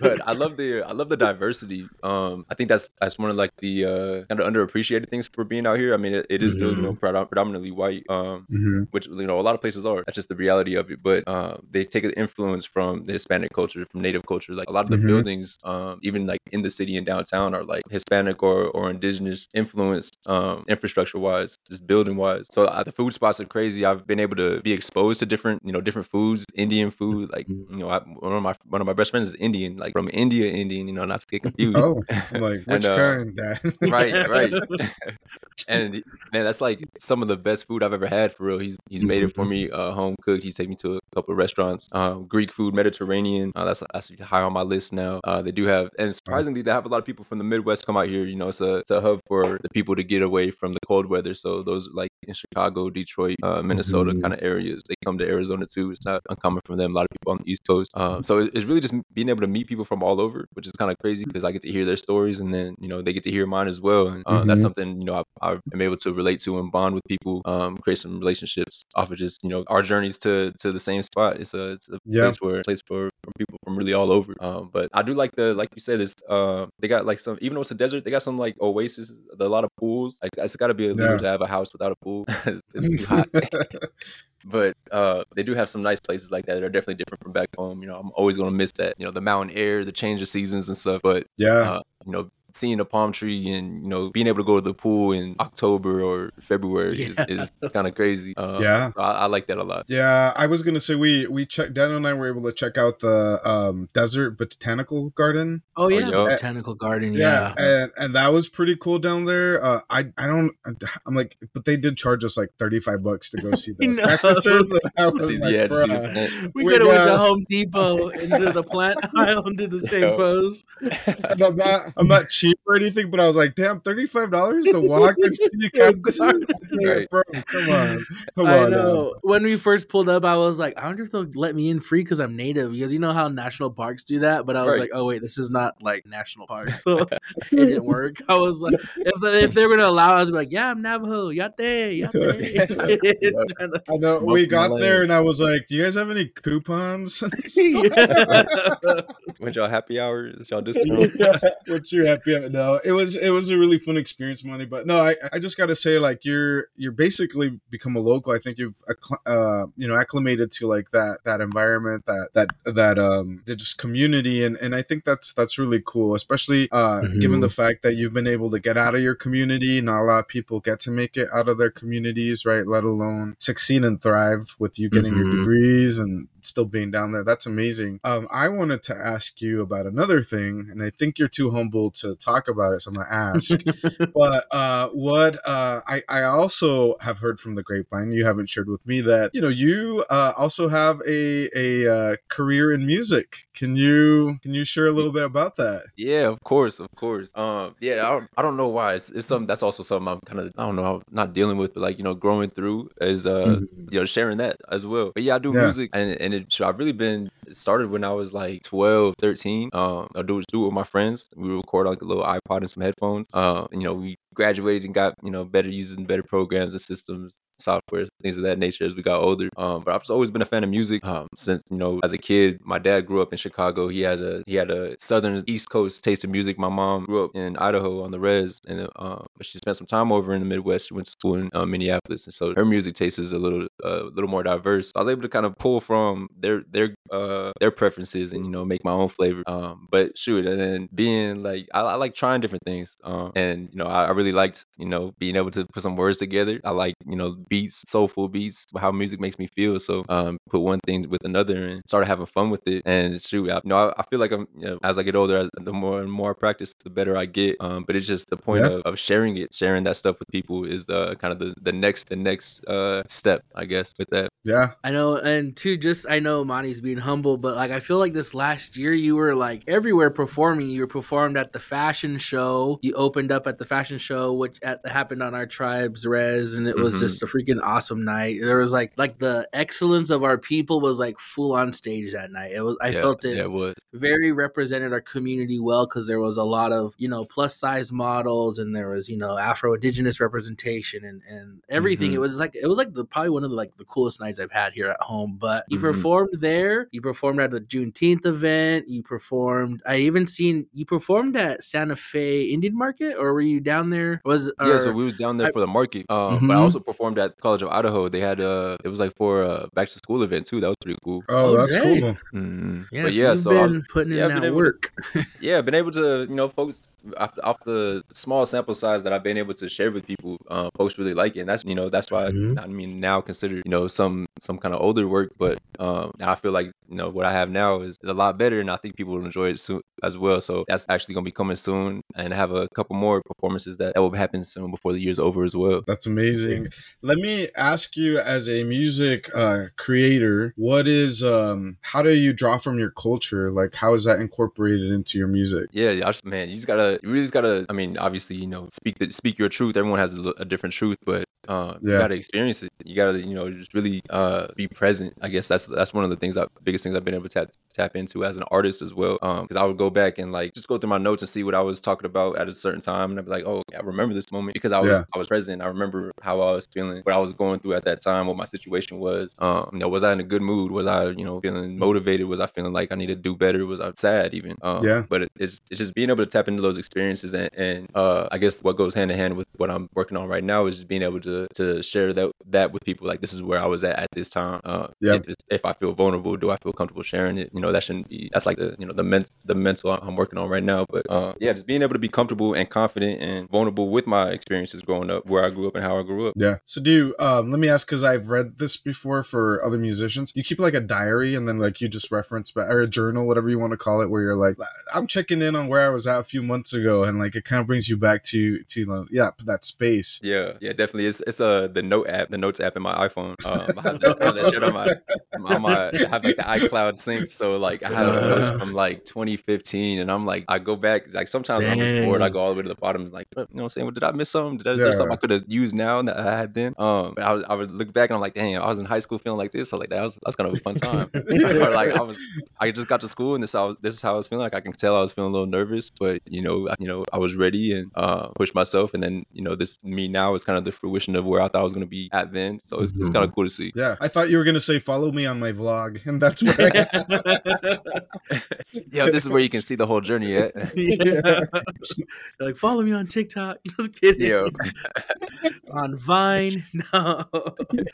Speaker 4: But I love the I love the diversity. Um, I think that's that's one of like the uh, kind of underappreciated things for being out here. I mean, it, it is still you know predominantly white. Um,
Speaker 3: Mhm.
Speaker 4: which you know a lot of places are. That's just the reality of it. But uh, they take an influence from the Hispanic culture, from Native culture. Like a lot of the
Speaker 3: Mhm.
Speaker 4: buildings, um, even like in the city and downtown, are like Hispanic or or indigenous influence, um, infrastructure wise, just building wise. So uh, the food spots are crazy. I've been able to be exposed to different you know different foods, Indian food. Like you know, I, one of my one of my best friends is Indian, like from India, Indian. You know, not to get confused.
Speaker 3: Oh, like which
Speaker 4: And, uh,
Speaker 3: kind? Dad?
Speaker 4: right, right. and man, that's like some of the best food I've ever had for real. He's he's made it for me, uh, home cooked. He's taken me to a couple of restaurants, um, Greek food, Mediterranean. Uh, that's that's high on my list now. Uh, they do have, and surprisingly, they have a lot of people from the Midwest come out here. You know, it's a it's a hub for the people to get away from the cold weather. So those like in Chicago, Detroit, uh, Minnesota
Speaker 3: Mhm.
Speaker 4: kind of areas, they come to Arizona too. It's not uncommon for them. A lot of people on the East Coast. Um, so it- it's really just being able to meet people from all over, which is kind of crazy because I get to hear their stories and then you know they get to hear mine as well. And uh, that's
Speaker 3: Mhm.
Speaker 4: something you know I, I'm able to relate to and bond with people, um, create some relationships off of just you know our journeys to to the same spot. It's a it's a
Speaker 3: Yeah.
Speaker 4: place where place for, for people from really all over. Um, but I do like the like you said, it's uh they got like some even though it's a desert, they got some like oasis, a lot of pools. Like it's got to be illegal
Speaker 3: Yeah.
Speaker 4: to have a house without a pool. it's, it's too hot. but uh, they do have some nice places like that that are definitely different from back home. You know, I'm always gonna miss that. You know, the mountain air, the change of seasons and stuff. But
Speaker 3: yeah.
Speaker 4: uh, you know, seeing a palm tree and you know being able to go to the pool in October or February
Speaker 1: Yeah.
Speaker 4: is, is kind of crazy. Um,
Speaker 3: Yeah.
Speaker 4: I, I like that a lot.
Speaker 3: Yeah, I was gonna say we we checked. Daniel and I were able to check out the um, desert botanical garden.
Speaker 1: Oh yeah,
Speaker 4: yeah.
Speaker 1: botanical garden.
Speaker 3: Yeah,
Speaker 1: Yeah,
Speaker 3: and and that was pretty cool down there. Uh, I I don't. I'm like, but they did charge us like 35 bucks to go see the
Speaker 1: No.
Speaker 3: cactuses. And I was
Speaker 4: See-
Speaker 3: like,
Speaker 4: yeah, to see the
Speaker 1: we
Speaker 3: We
Speaker 1: could have went
Speaker 3: got-
Speaker 1: to Home Depot into the plant aisle and did the same
Speaker 4: Yo.
Speaker 1: pose.
Speaker 3: And I'm not I'm not cheap or anything, but I was like, damn, thirty five dollars to walk and see campuses.
Speaker 4: Right.
Speaker 3: Bro, come on, come
Speaker 1: I
Speaker 3: on. now.
Speaker 1: know. When we first pulled up, I was like, I wonder if they'll let me in free because I'm native. Because you know how national parks do that. But I was
Speaker 4: Right.
Speaker 1: like, oh wait, this is not like national park, so it didn't work. I was like, if they, if they were gonna allow us, I'd be like, yeah, I'm Navajo, yate, yate.
Speaker 3: I know we got
Speaker 4: land.
Speaker 3: there and I was like, "Do you guys have any coupons?"
Speaker 4: Went y'all happy hours, y'all discount.
Speaker 3: What's your happy hour? No, it was it was a really fun experience, money. But no, I, I just gotta say, like you're you're basically become a local. I think you've uh you know acclimated to like that that environment, that that that um the just community, and and I think that's that's really cool, especially uh given the fact that you've been able to get out of your community. Not a lot of people get to make it out of their communities, right? Let alone succeed and thrive with you getting your
Speaker 1: Mhm.
Speaker 3: degrees and still being down there. That's amazing. Um, I wanted to ask you about another thing, and I think you're too humble to talk about it, so I'm gonna ask. but uh, what uh, I I also have heard from the grapevine, you haven't shared with me that you know you uh, also have a a uh, career in music. Can you can you share a little bit about that?
Speaker 4: Yeah, of course, of course. Um, yeah, I don't, I don't know why. It's, it's something that's also something I'm kind of, I don't know, I'm not dealing with, but like you know, growing through is uh,
Speaker 1: Mhm.
Speaker 4: you know, sharing that as well. But yeah, I do
Speaker 3: Yeah.
Speaker 4: music, and and it, I've really been started when I was like 12, 13. Um, I do do it with my friends. We record on like a little iPod and some headphones. And, you know, we graduated and got you know better using better programs and systems, software, things of that nature as we got older. Um, but I've always been a fan of music. Um, since you know, as a kid, my dad grew up in Chicago. He had a he had a southern East Coast taste of music. My mom grew up in Idaho on the res, and um, she spent some time over in the Midwest. She went to school in uh, Minneapolis, and so her music taste is a little a little more diverse. I was able to kind of pull from their their uh their preferences and you know make my own flavor. Um, but shoot, and then being like I, I like trying different things. Um, and you know I, I really liked you know being able to put some words together. I like you know beats, soulful beats, how music makes me feel. So um, put one thing with another and started having fun with it. And shoot, I, you know I, I feel like I'm you know, as I get older, as, the more and more I practice, the better I get. Um, but it's just the point
Speaker 3: Yeah.
Speaker 4: of, of sharing it, sharing that stuff with people is the kind of the, the next the next uh step, I guess, with that.
Speaker 3: Yeah,
Speaker 1: I know, and two, just I know Monty's being humble, but like I feel like this last year you were like everywhere performing. You were performed at the fashion show. You opened up at the fashion show, which at, happened on our tribe's res, and it was
Speaker 4: Mhm.
Speaker 1: just a freaking awesome night. There was like like the excellence of our people was like full on stage that night. It was I
Speaker 4: yeah,
Speaker 1: felt it
Speaker 4: Yeah, it was.
Speaker 1: very represented our community well because there was a lot of you know plus size models and there was you know Afro Indigenous representation and and everything.
Speaker 4: Mhm.
Speaker 1: It was like it was like the probably one of the like the coolest nights I've had here at home. But you
Speaker 4: Mhm.
Speaker 1: performed there. You performed at the Juneteenth event. You performed. I even seen you performed at Santa Fe Indian Market, or were you down there? Was
Speaker 4: yeah, so we was down there
Speaker 1: I-
Speaker 4: for the market. Um, but I
Speaker 1: Mhm.
Speaker 4: also performed at College of Idaho. They had uh, it was like for a back to school event too. That was pretty cool.
Speaker 3: oh,
Speaker 1: Oh,
Speaker 3: that's
Speaker 1: dang.
Speaker 3: cool.
Speaker 4: Mhm.
Speaker 1: yeah,
Speaker 4: but
Speaker 1: so
Speaker 4: yeah,
Speaker 1: you've
Speaker 4: so I
Speaker 1: been
Speaker 4: was,
Speaker 1: putting
Speaker 4: yeah,
Speaker 1: in
Speaker 4: I've been
Speaker 1: that
Speaker 4: able to-
Speaker 1: work.
Speaker 4: yeah, been able to you know folks off, off the small sample size that I've been able to share with people. Um, folks really like it, and that's you know that's why
Speaker 1: Mhm.
Speaker 4: I mean now consider you know some some kind of older work, but um, I feel like you know what I have now is, is a lot better, and I think people will enjoy it soon as well. So that's actually gonna be coming soon, and have a couple more performances that, that will happen soon before the year's over as well.
Speaker 3: That's amazing. Let me ask you, as a music uh, creator, what is um, how do you draw from your culture? Like, how is that incorporated into your music?
Speaker 4: Yeah, yeah, I just- man, you just gotta, you really just gotta. I mean, obviously, you know, speak the, speak your truth. Everyone has a, a different truth, but uh, you
Speaker 3: Yeah.
Speaker 4: gotta experience it. You gotta, you know, just really uh, be present. I guess that's that's one of the things, I, biggest things I've been able to tap, tap into as an artist as well. Because I would go back and like just go through my notes and see what I was talking about at a certain time, and I'd be like, oh, I remember this moment because I was
Speaker 3: Yeah.
Speaker 4: I was present. I remember how I was feeling, what I was going through at that time, what my situation was. Um, you know, was I in a good mood? Was I, you know, feeling motivated? Was I feeling like I need to do better? Was I sad even? Um,
Speaker 3: Yeah.
Speaker 4: But it, it's it's just being able to tap into those experiences and, and uh, I guess what goes hand in hand with what I'm working on right now is just being able to to share that that with people. Like this is where I was at at this time. Uh,
Speaker 3: Yeah.
Speaker 4: If, if I feel vulnerable, do I feel comfortable sharing it? You know, that shouldn't be. That's like the you know the men, the mental I'm working on right now. But uh, yeah, just being able to be comfortable and confident and vulnerable with my experiences growing up, where I grew up and how I grew up.
Speaker 3: Yeah. So do you, um, let me ask because I've read this before for other musicians. You keep like a diary and then like you just reference back or a journal, whatever you want to call it, where you're like, I'm checking in on where I was at a few months ago, and like it kind of brings you back to to yeah that space.
Speaker 4: Yeah, yeah, definitely. It's it's uh the note app, the Notes app in my iPhone. Um, I have, that shit on my, on my I have like the iCloud sync. So like I have notes from like 2015, and I'm like I go back like sometimes when I'm just bored, I go all the way to the bottom, like you know what I'm saying? What did I miss something? Did I, is there something I could have used now that I had then? Um, but I I would look back and I'm like, dang, I was in high school feeling like this. So like that was that's kind of a fun time. or like I was I just got to school and this I was this is how I was feeling. Like I can tell I was feeling a little nervous, but you know, I, you know, I was ready and uh pushed myself. And then you know, this me now is kind of the fruition of where I thought I was gonna be at then. So it's, it's kind of cool to see.
Speaker 3: Yeah, I thought you were gonna say follow me on my vlog, and that's where I
Speaker 4: yeah, this is where you can see the whole journey at.
Speaker 1: yeah. like follow me on TikTok. Just kidding.
Speaker 4: Yo,
Speaker 1: On Vine. No.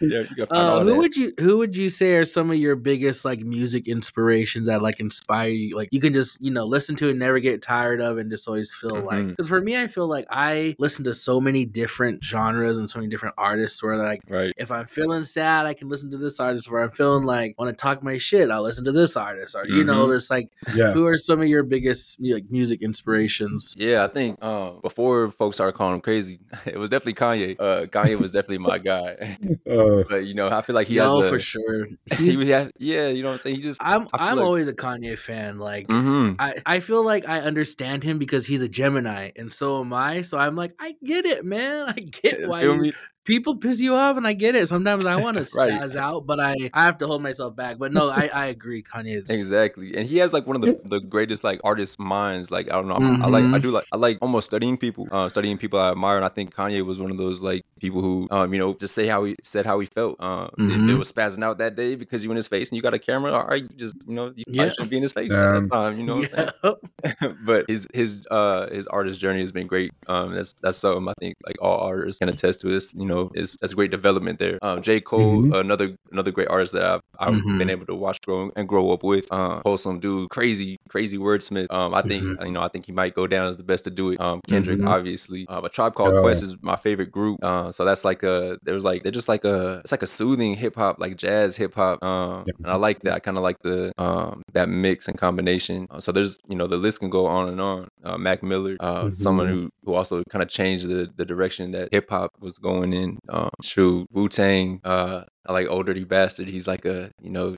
Speaker 4: yeah, you can find
Speaker 1: Uh,
Speaker 4: all
Speaker 1: who
Speaker 4: that.
Speaker 1: would you who would you say are some of your biggest like music inspirations that like inspire you? Like you can just you know listen to and never get tired of, and just always feel like.
Speaker 4: Mhm.
Speaker 1: Because for me, I feel like I listen to so many different genres and so many different artists. Where like
Speaker 4: right.
Speaker 1: if I'm feeling sad, I can listen to this artist. If I'm feeling like want to talk my shit, I'll listen to this artist. Or you know,
Speaker 4: Mhm.
Speaker 1: it's like
Speaker 3: yeah.
Speaker 1: who are some of your biggest like music inspirations?
Speaker 4: Yeah, I think um, before folks started calling him crazy, it was definitely Kanye. Uh, Kanye was definitely my guy.
Speaker 3: Uh,
Speaker 4: but you know, I feel like he
Speaker 1: no,
Speaker 4: has the
Speaker 1: for sure.
Speaker 4: he, has, yeah, you know what I'm saying. He just
Speaker 1: I'm
Speaker 4: I feel
Speaker 1: I'm
Speaker 4: like-
Speaker 1: always a Kanye fan. Like
Speaker 4: hmm
Speaker 1: I, I feel like I understand him because he's a Gemini and so am I. So I'm like, I get it, man. I get why you,
Speaker 4: me?
Speaker 1: People piss you off and I get it. Sometimes I want to
Speaker 4: Right.
Speaker 1: spaz out, but I, I have to hold myself back. But no, I, I agree. Kanye is
Speaker 4: Exactly, and he has like one of the, the greatest like artist minds. Like I don't know, I like I
Speaker 1: Mhm.
Speaker 4: do like I like almost studying people, uh, studying people I admire, and I think Kanye was one of those like people who um you know just say how he said how he felt. Uh, if it
Speaker 1: Mhm.
Speaker 4: was spazzing out that day because you in his face and you got a camera, all right, you just you know you probably
Speaker 1: Yeah.
Speaker 4: shouldn't be in his face
Speaker 3: Yeah.
Speaker 4: at that time. You know what I'm saying?
Speaker 1: yeah.
Speaker 4: but his his uh his artist journey has been great. Um, that's that's something I think like all artists can attest to. This you know is that's a great development there. Um, J Cole,
Speaker 3: Mhm.
Speaker 4: another another great artist that I've I've
Speaker 1: Mhm.
Speaker 4: been able to watch grow and grow up with. Um, wholesome dude, crazy crazy wordsmith. Um, I think
Speaker 1: Mhm.
Speaker 4: you know I think he might go down as the best to do it. Um, Kendrick
Speaker 1: Mhm.
Speaker 4: obviously. Um, a tribe called
Speaker 3: Oh.
Speaker 4: Quest is my favorite group. Uh, so that's like a there's like they're just like a it's like a soothing hip hop like jazz hip hop. Um,
Speaker 3: Yeah.
Speaker 4: and I like that. I kind of like the um that mix and combination. Uh, so there's you know the list can go on and on. Uh, Mac Miller, uh, someone who who also kind of changed the the direction that hip hop was going in. Um, true Wu Tang. Uh, I like Ol' Dirty Bastard. He's like a you know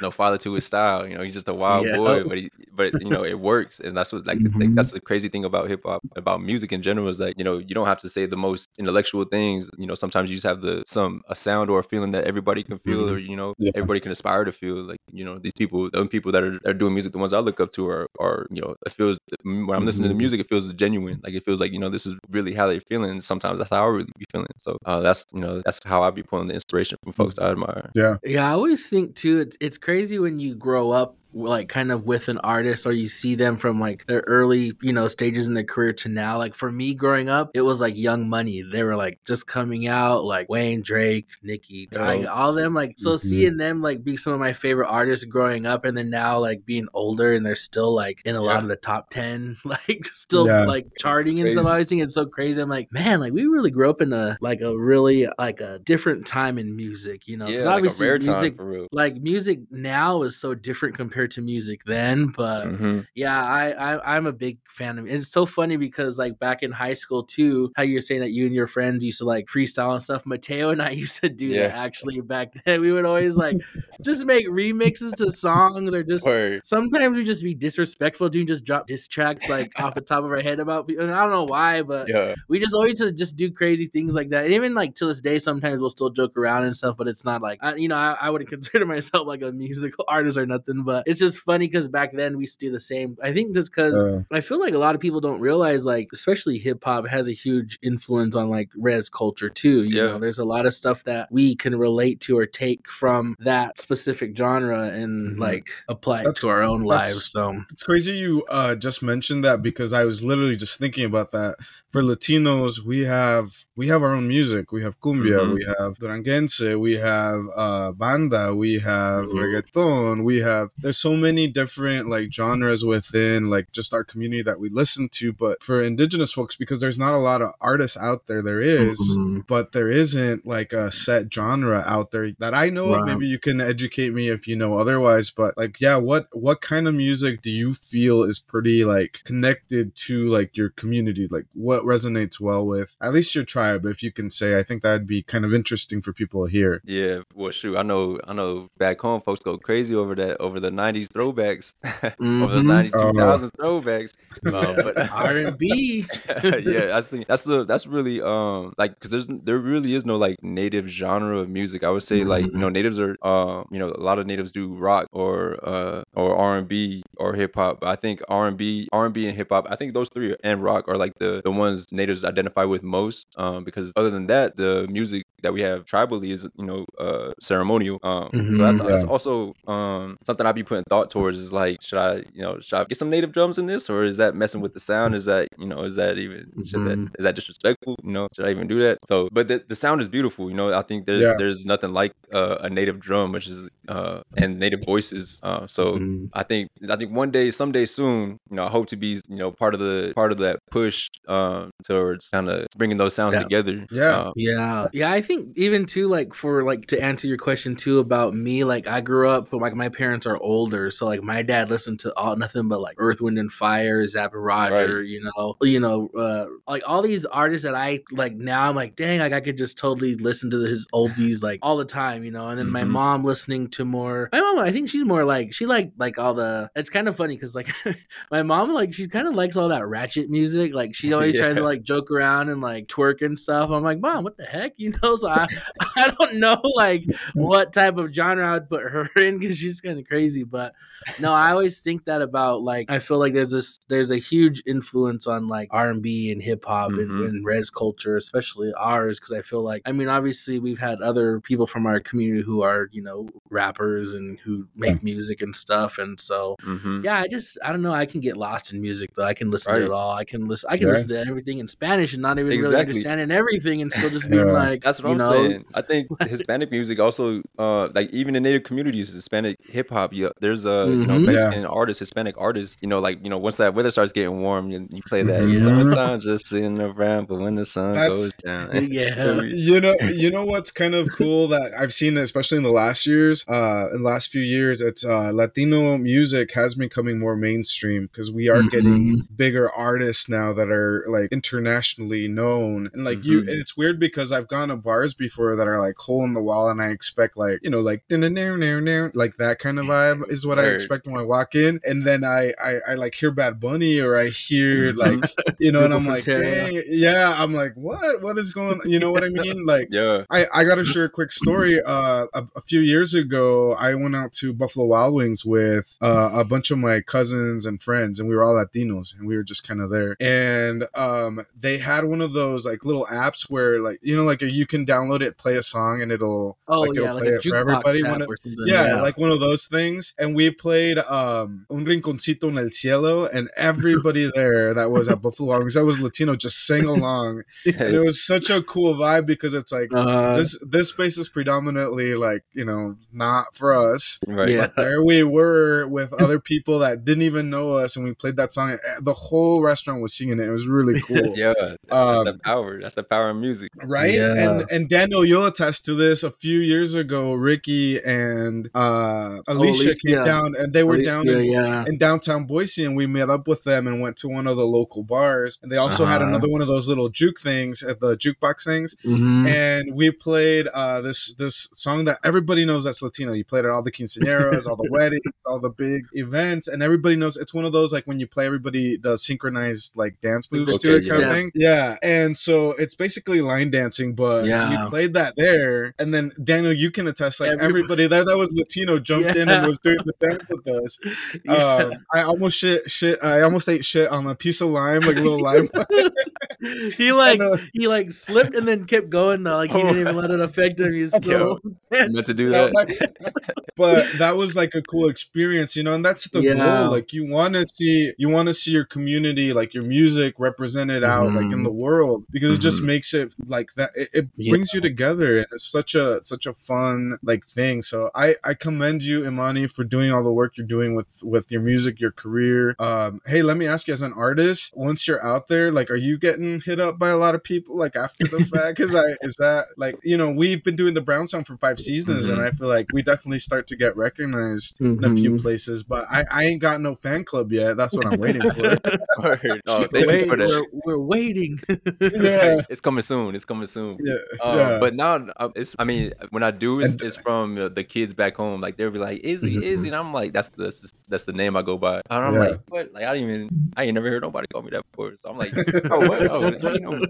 Speaker 4: no father to his style. You know, he's just a wild
Speaker 1: Yeah.
Speaker 4: boy, but he, but you know, it works, and that's what like, the thing-
Speaker 1: Mhm.
Speaker 4: that's the crazy thing about hip hop, about music in general is that you know you don't have to say the most intellectual things. You know, sometimes you just have the some a sound or a feeling that everybody can feel,
Speaker 1: Mhm.
Speaker 4: or you know,
Speaker 3: Yeah.
Speaker 4: everybody can aspire to feel. Like you know, these people, the people that are, are doing music, the ones I look up to are are you know, it feels when I'm listening to the
Speaker 1: Mhm.
Speaker 4: music, it feels genuine. Like it feels like you know, this is really how they're feeling. Sometimes that's how I really be feeling. So uh, that's you know, that's how I be pulling the inspiration from folks I admire.
Speaker 3: yeah.
Speaker 1: Yeah, I always think too. It's it's crazy when you grow up like kind of with an artist or you see them from like their early you know stages in their career to now. Like for me growing up, it was like Young Money. They were like just coming out, like Wayne, Drake, Nicki, Tyga, all them. Like so,
Speaker 3: Mhm.
Speaker 1: seeing them like be some of my favorite artists growing up, and then now like being older and they're still like in a lot of the top ten, like still
Speaker 3: Yeah.
Speaker 1: like charting and stuff. I think it's so crazy. I'm like, man, like we really grew up in a like a really like a different time in music, you know?
Speaker 4: Yeah, like a
Speaker 1: obviously music like music now is so different compared to music then but
Speaker 4: Mhm.
Speaker 1: yeah I, I i'm a big fan of it it's so funny because like back in high school too how you're saying that you and your friends used to like freestyle and stuff mateo and i used to do that actually back then we would always like just make remixes to songs or just
Speaker 4: Word.
Speaker 1: sometimes we just be disrespectful doing just drop diss tracks like off the top of our head about people and i don't know why but
Speaker 4: Yeah.
Speaker 1: we just always to just do crazy things like that. And even like to this day, sometimes we'll still joke around and stuff, but it's not like I, you know I, I wouldn't consider myself like a musical artist or nothing. But it's just funny because back then we used to do the same. I think just because
Speaker 3: Uh,
Speaker 1: I feel like a lot of people don't realize like especially hip hop has a huge influence on like res culture too. You
Speaker 4: Yeah.
Speaker 1: know, there's a lot of stuff that we can relate to or take from that specific genre and
Speaker 4: Mhm.
Speaker 1: like apply it
Speaker 3: That's-
Speaker 1: to our own lives. So
Speaker 3: It's crazy you uh, just mentioned that because I was literally just thinking about that. For Latinos, we have we have our own music. We have cumbia,
Speaker 4: Mhm.
Speaker 3: we have duranguense, we have uh, banda, we have
Speaker 1: Mhm.
Speaker 3: reggaeton, we have. There's so many different like genres within like just our community that we listen to. But for indigenous folks, because there's not a lot of artists out there, there is,
Speaker 1: Mhm.
Speaker 3: but there isn't like a set genre out there that I know of. Maybe you can educate me if you know otherwise. But like, yeah, what what kind of music do you feel is pretty like connected to like your community? Like, what resonates well with at least your tribe, if you can say? I think that'd be kind of interesting for people here.
Speaker 4: Yeah, well, shoot, I know, I know. Back home, folks go crazy over that, over the '90s throwbacks, over those
Speaker 1: Mhm.
Speaker 4: '90s,
Speaker 3: Oh.
Speaker 4: 2000s throwbacks. Um, but
Speaker 1: R and B.
Speaker 4: yeah, I think that's the that's really um like because there's there really is no like native genre of music. I would say like you know natives are um you know a lot of natives do rock or uh or R and B or hip hop. I think R and B R and B and hip hop. I think those three and rock are like the the ones natives identify with most. Um because other than that, the music that we have tribally is you know uh ceremonial. Um so that's,
Speaker 1: Mhm.
Speaker 4: that's also um something I'd be putting thought towards is like should I you know should I get some native drums in this or is that messing with the sound? Is that you know is that even should that is that disrespectful? You know, should I even do that? So, but the, the sound is beautiful. You know, I think there's
Speaker 3: Yeah.
Speaker 4: there's nothing like uh, a native drum, which is uh, and native voices. Uh, so
Speaker 1: Mhm.
Speaker 4: I think I think one day, someday soon, you know, I hope to be you know part of the part of that push um, towards kind of bringing those sounds
Speaker 1: Yeah.
Speaker 4: together.
Speaker 3: Yeah.
Speaker 4: Uh,
Speaker 1: Yeah. Yeah, I think even too like for like to answer your question too about me, like I grew up but like my parents are older, so like my dad listened to all nothing but like Earth, Wind and Fire, Zapp and Roger, you know, you know, uh like all these artists that I like now I'm like, dang, like I could just totally listen to his oldies like all the time, you know. And then my
Speaker 4: Mhm.
Speaker 1: mom listening to more my mom, I think she's more like she like like all the it's kind of funny because like my mom like she kind of likes all that ratchet music. Like she always tries to
Speaker 4: Yeah.
Speaker 1: like joke around and like twerk and stuff. I'm like, mom, what the heck, you know? So I I don't know like what type of genre I would put her in because she's kind of crazy. But no, I always think that about like I feel like there's this there's a huge influence on like R and B and hip hop and,
Speaker 4: Mhm.
Speaker 1: and res culture, especially ours, because I feel like I mean obviously we've had other people from our community who are you know rappers and who make music and stuff, and so
Speaker 4: mhm.
Speaker 1: yeah, I just I don't know. I can get lost in music though. I can listen to it all. I can listen. I can
Speaker 3: Yeah.
Speaker 1: listen to everything in Spanish and not even really understanding everything, and still just being
Speaker 3: Yeah.
Speaker 1: like,
Speaker 4: That's what I'm
Speaker 1: know,
Speaker 4: saying. I think Hispanic music also, uh, like even in native communities, Hispanic hip hop. Yeah, there's a you know
Speaker 1: Mhm.
Speaker 3: Yeah.
Speaker 4: Mexican artists, Hispanic artists. You know, like you know, once that weather starts getting warm, you, you play that
Speaker 1: Yeah.
Speaker 4: summertime just sitting around, but when the sun
Speaker 3: That's-
Speaker 4: goes down,
Speaker 1: Yeah.
Speaker 3: you know you know what's kind of cool that i've seen especially in the last years uh in the last few years it's uh latino music has been becoming more mainstream because we are getting bigger artists now that are like internationally known. And like you
Speaker 1: Mhm.
Speaker 3: and it's weird because i've gone to bars before that are like hole in the wall and i expect like you know like like that kind of vibe is what i expect when i walk in. And then i i, I like hear bad bunny or i hear
Speaker 1: Mhm.
Speaker 3: like you know and i'm like yeah i'm like what? What is going you know what i mean? Like
Speaker 4: yeah,
Speaker 3: I, I got to share a quick story. Uh, a, a few years ago, I went out to Buffalo Wild Wings with uh, a bunch of my cousins and friends, and we were all Latinos, and we were just kind of there. And um, they had one of those like little apps where, like, you know, like you can download it, play a song, and it'll
Speaker 1: oh
Speaker 3: like, it'll
Speaker 1: yeah, like
Speaker 3: play
Speaker 1: a
Speaker 3: it for
Speaker 1: jukebox
Speaker 3: everybody.
Speaker 1: app
Speaker 3: One of-
Speaker 1: or something.
Speaker 3: yeah, like one of those things. And we played um Un Rinconcito en el Cielo, and everybody there that was at Buffalo Wings, that was Latino, just sang along. And it was such a cool vibe because it's like
Speaker 1: uh,
Speaker 3: this this space is predominantly like you know not for us
Speaker 4: right.
Speaker 1: Yeah.
Speaker 3: but there we were with other people that didn't even know us and we played that song the whole restaurant was singing it it was really cool
Speaker 4: Yeah, that's
Speaker 3: Um,
Speaker 4: the power. That's the power of music.
Speaker 3: right
Speaker 1: Yeah.
Speaker 3: and and daniel you'll attest to this a few years ago ricky and uh alicia,
Speaker 1: Alicia.
Speaker 3: came down and they were down in
Speaker 1: yeah.
Speaker 3: in downtown Boise, and we met up with them and went to one of the local bars. And they also had
Speaker 1: Uh-huh.
Speaker 3: another one of those little juke things at the jukebox things.
Speaker 1: Mhm.
Speaker 3: and we played uh, this this song that everybody knows that's Latino. You played at all the quinceañeras, all the weddings, all the big events, and everybody knows it's one of those like when you play, everybody does synchronized like dance moves to
Speaker 4: Okay,
Speaker 3: kind
Speaker 1: yeah.
Speaker 3: of thing. Yeah, and so it's basically line dancing, but
Speaker 1: Yeah.
Speaker 3: we played that there, and then Daniel, you can attest, like
Speaker 1: Everybody-
Speaker 3: everybody there that was Latino jumped in and was doing the dance with us.
Speaker 1: Yeah.
Speaker 3: Um, I almost shit shit. I almost ate shit on a piece of lime, like a little lime.
Speaker 1: he like
Speaker 3: know.
Speaker 1: he like slipped and then kept going though. Like he didn't even let it affect him. He's still
Speaker 4: You meant to do
Speaker 3: Yeah,
Speaker 4: that.
Speaker 3: like- but that was like a cool experience, you know, and that's the
Speaker 1: Yeah.
Speaker 3: goal. Like you want to see, you want to see your community, like your music represented out, like in
Speaker 1: Mhm.
Speaker 3: the world, because it just
Speaker 4: Mhm.
Speaker 3: makes it like that. It, it
Speaker 1: Yeah.
Speaker 3: brings you together, and it's such a such a fun like thing. So I I commend you, Imani, for doing all the work you're doing with with your music, your career. Um, hey, let me ask you, as an artist, once you're out there, like, are you getting hit up by a lot of people like after the fact? Because I is that like you know we've been doing the Brown Sound for five seasons, and I feel like we definitely start to get recognized in a few
Speaker 1: Mhm.
Speaker 3: places. But I I ain't got no fan club yet. That's what I'm waiting for.
Speaker 4: Word. Oh, thank
Speaker 1: Wait,
Speaker 4: you for that.
Speaker 1: we're, we're waiting.
Speaker 3: Yeah.
Speaker 4: It's coming soon. It's coming soon.
Speaker 3: Yeah,
Speaker 4: Um,
Speaker 3: yeah.
Speaker 4: But now, uh, it's. I mean, when I do, it's,
Speaker 3: And-
Speaker 4: it's from uh, the kids back home. Like they'll be like, "Izzy,
Speaker 3: Mhm.
Speaker 4: Izzy," and I'm like, "That's the that's, that's the name I go by." And I'm
Speaker 3: Yeah.
Speaker 4: like, "What?" Like I didn't even. I ain't never heard nobody call me that before. So I'm like, "Oh what? Oh, how you know me?"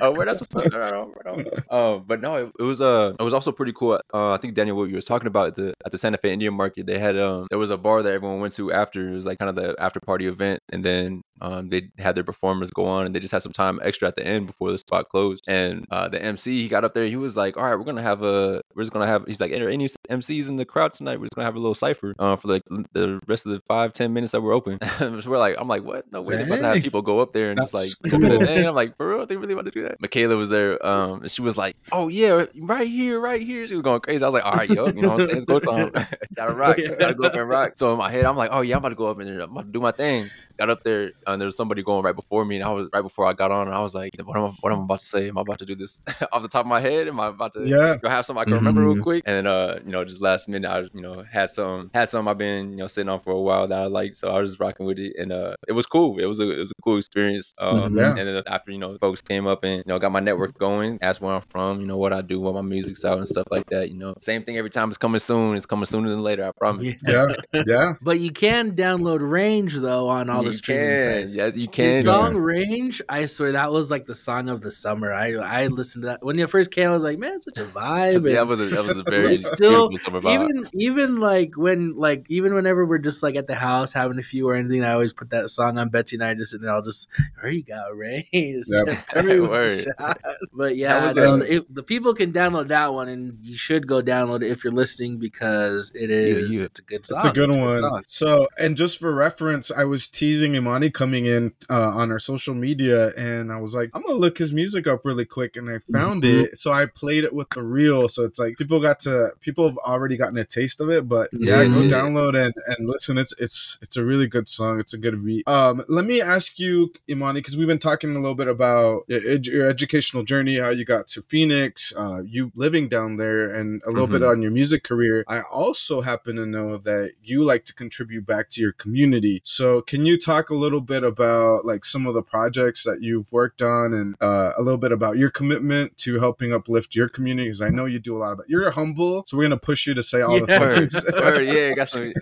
Speaker 4: oh, where that's what's up. Right on, right on. Um, but no, it, it was uh, it was also pretty cool. Uh, I think Daniel, what you was talking about at the at the Santa Fe Indian Market, they had um, there was a bar that everyone went to after. It was like kind of the after party event, and then um, they had their performers go on, and they just had some time extra at the end before the spot closed. And uh, the MC, he got up there, he was like, "All right, we're gonna have a, we're just gonna have." He's like, any MCs in the crowd tonight? We're just gonna have a little cipher uh, for like the rest of the five ten minutes that we're open." so we're like, I'm like, "What? No way! They're about to have people go up there and just like
Speaker 3: cool.
Speaker 4: thing." I'm like, "For real? They really want to do that?" Michaela was there, um, and she was like, "Oh yeah, right here, right here." She was going crazy. I was like, "All right, yo, you know what I'm saying? It's go time. Gotta rock. Gotta go up and rock." So in my head, I'm like, "Oh yeah, I'm about to go up and I'm about to do my thing." Got up there, and there was somebody going right before me, and I was right before I got on, and I was like, "What am I, what am I about to say? Am I about to do this off the top of my head? Am I about to
Speaker 3: Yeah.
Speaker 4: go have something I can remember real
Speaker 1: Mhm.
Speaker 4: quick?" And uh, you know, just last minute, I you know had some had some I've been you know sitting on for a while that I liked, so I was just rocking with it, and uh, it was cool. It was a it was a cool experience. Um,
Speaker 1: Mhm.
Speaker 3: Yeah.
Speaker 4: and then after you know folks came up and you know got my network going, asked where I'm from, you know what I do, what my music's out and stuff like that. You know, same thing every time. It's coming soon. It's coming sooner than later. I promise.
Speaker 1: Yeah.
Speaker 3: Yeah, yeah.
Speaker 1: But you can download Range though on all the streaming
Speaker 4: can.
Speaker 1: Sites.
Speaker 4: Yes, you
Speaker 1: His
Speaker 4: can.
Speaker 1: song Range, I swear that was like the song of the summer. I I listened to that when it first came. I was like, man, it's such a vibe.
Speaker 4: Yeah, that was a that was a very
Speaker 1: It's still-
Speaker 4: beautiful summer vibe.
Speaker 1: even even like when like even whenever we're just like at the house having a few or anything, I always put that song on. Betsy and I just and I'll just there you got Range.
Speaker 3: Yep.
Speaker 1: Everyone's
Speaker 4: Word.
Speaker 1: But yeah,
Speaker 4: was,
Speaker 1: no, it- the people can download that one, and you should go download it if you're listening because it is
Speaker 4: yeah.
Speaker 1: it's a good song.
Speaker 3: It's a good one.
Speaker 1: song.
Speaker 3: so, and just for reference, I was teasing Imani coming in uh, on our social media, and I was like, I'm gonna look his music up really quick, and I found
Speaker 1: Mhm.
Speaker 3: it. So I played it with the reel. So it's like people got to people have already gotten a taste of it, but yeah, go
Speaker 4: Mhm.
Speaker 3: download and and listen. It's it's it's a really good song. It's a good beat. Um, let me ask you, Imani, because we've been talking a little bit about your, ed- your educational journey, how you got to Phoenix, uh, you living down there, and a little bit
Speaker 4: Mhm.
Speaker 3: on your music career. I also happen to know that you like to contribute back to your community. So, can you talk a little bit about like some of the projects that you've worked on, and uh, a little bit about your commitment to helping uplift your community? Because I know you do a lot of it. You're humble, so we're gonna push you to say all
Speaker 1: Yeah.
Speaker 3: the
Speaker 4: Word,
Speaker 3: things.
Speaker 4: word, yeah, got some.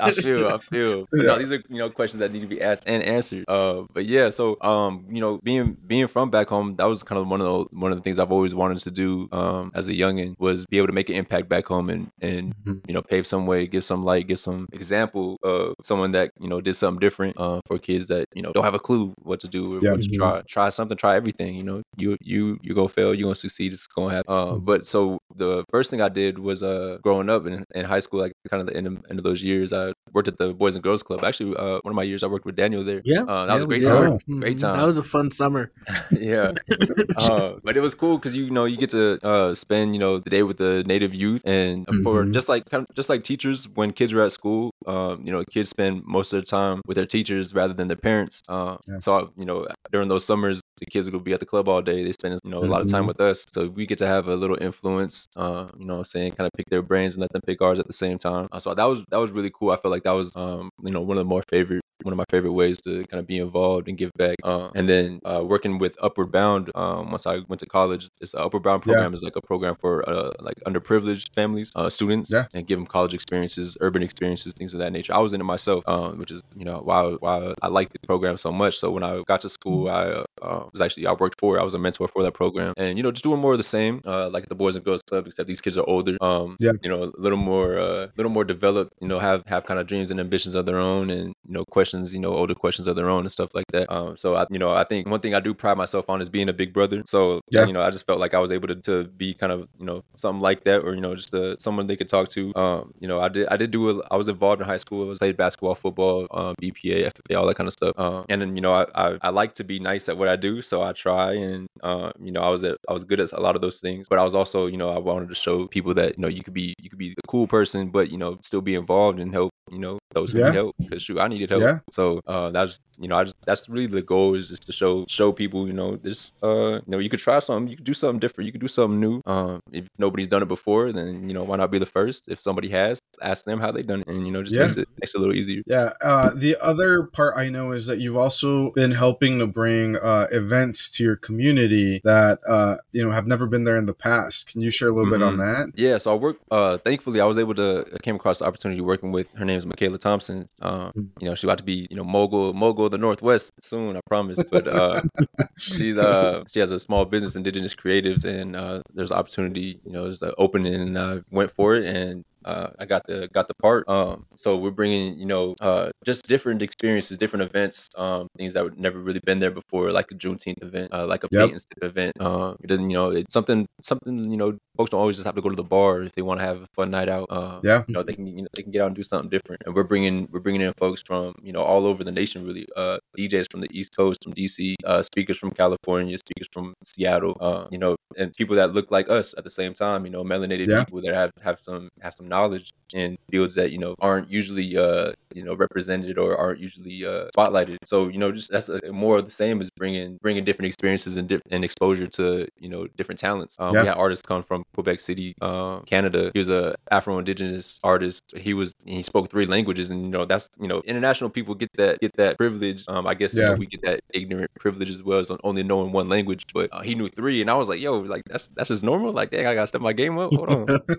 Speaker 4: I feel, I feel. But
Speaker 3: Yeah.
Speaker 4: No, these are you know questions that need to be asked and answered. Uh, but yeah, so um, you know, being being from back home, that was kind of one of the one of the things I've always wanted to do. Um, as a youngin, was be able to make an impact back home and and
Speaker 1: Mhm.
Speaker 4: you know pave some way, give some light, give some example of someone that you know did something different. Uh, for kids that you know don't have a clue what to do or
Speaker 3: Yeah.
Speaker 4: what to
Speaker 1: Mhm.
Speaker 4: try, try something, try everything. You know, you you you gonna fail, you are gonna succeed. It's gonna happen. Uh, but so the first thing I did was uh growing up in, in high school, like kind of the end of, end of those years, I worked at the Boys and Girls Club. Actually, uh, one of my years I worked with Daniel there.
Speaker 1: Yeah,
Speaker 4: uh, that
Speaker 1: yeah,
Speaker 4: was a great
Speaker 1: did.
Speaker 4: time.
Speaker 1: Mhm.
Speaker 4: Great time.
Speaker 1: That was a fun summer.
Speaker 4: yeah. Uh, but it was cool because you know you get to uh, spend you know the day with the native youth and for
Speaker 1: Mhm.
Speaker 4: just like kind of, just like teachers when kids are at school, um, you know kids spend most of their time with their teachers rather than their parents. Uh,
Speaker 3: Yeah.
Speaker 4: So you know during those summers the kids will be at the club all day. They spend you know a lot of time
Speaker 1: Mhm.
Speaker 4: with us, so we get to have a little influence. Uh, you know, what I'm saying kind of pick their brains and let them pick ours at the same time. Uh, so that was that was really cool. I felt like that was um, you know one of the more favorite one of my favorite ways to kind of be involved and give back. Uh, and then uh, working with Upward Bound. Um, once I went to college, this Upward Bound
Speaker 3: Yeah.
Speaker 4: program is like a program for uh, like underprivileged families, uh, students,
Speaker 3: Yeah.
Speaker 4: and give them college experiences, urban experiences, things of that nature. I was in it myself, um, which is you know why why I liked the program so much. So when I got to school, I uh, uh, was actually I worked for. I was a mentor for that program, and you know, just doing more of the same, uh, like the Boys and Girls Club, except these kids are older. Um,
Speaker 3: Yeah.
Speaker 4: you know, a little more, a little more developed. You know, have have kind of dreams and ambitions of their own, and you know, questions, you know, older questions of their own and stuff like that. Um, so I, you know, I think one thing I do pride myself on is being a big brother. So
Speaker 3: Yeah.
Speaker 4: you know, I just felt like I was able to, to be kind of you know something like that, or you know, just uh, someone they could talk to. Um, you know, I did I did do a, I was involved in high school. I was played basketball, football, um, BPA, FFA, all that kind of stuff. Um, and then you know, I, I I like to be nice at what I do, so I try, and uh, you know, I was at, I was good at a lot of those things, but I was also you know I wanted to show people that you know you could be you could be the cool person, but you know still be involved and help you know those who
Speaker 3: Yeah.
Speaker 4: need help because shoot I needed help.
Speaker 3: Yeah.
Speaker 4: So uh, that's you know I just that's really the goal is just to show show people you know this uh you know you could try something you could do something different you could do something new. Um, if nobody's done it before, then you know why not be the first? If somebody has, ask them how they done it, and you know just
Speaker 3: Yeah.
Speaker 4: makes it makes it a little easier.
Speaker 3: Yeah. Uh, the other part I know is that you've also been helping to bring uh, events to your community that uh, you know have never been there in the past. Can you share a little bit on that?
Speaker 4: Yeah, so I work. Uh, thankfully, I was able to I came across the opportunity working with her name is Michaela Thompson. Um, you know, she's about to be you know mogul mogul of the Northwest soon, I promise. But uh, she's uh she has a small business, Indigenous Creatives, and uh, there's opportunity. You know, there's an opening, and I went for it, and uh, I got the got the part. Um, so we're bringing you know uh, just different experiences, different events, um, things that would never really been there before, like a Juneteenth event, uh, like a
Speaker 3: Yep.
Speaker 4: Peyton's event. Um, it doesn't you know it's something something you know folks don't always just have to go to the bar if they want to have a fun night out. Uh,
Speaker 3: Yeah.
Speaker 4: you know they can you know they can get out and do something different. And we're bringing we're bringing in folks from you know all over the nation really. Uh, DJs from the East Coast, from DC, uh, speakers from California, speakers from Seattle. Uh, you know, and people that look like us at the same time. You know, melanated
Speaker 3: Yeah.
Speaker 4: people that have have some have some knowledge in fields that you know aren't usually uh you know represented or aren't usually uh spotlighted. So you know, just that's a, more of the same as bringing bringing different experiences and, di- and exposure to you know different talents. Um,
Speaker 3: Yeah.
Speaker 4: We had artists come from Quebec City, uh, Canada. He was a Afro Indigenous artist. He was he spoke three languages, and you know that's you know international people get that get that privilege. Um, I guess you know, we get that ignorant privilege as well as only knowing one language. But uh, he knew three, and I was like, yo, like that's that's just normal. Like, dang, I gotta step my game up. Hold on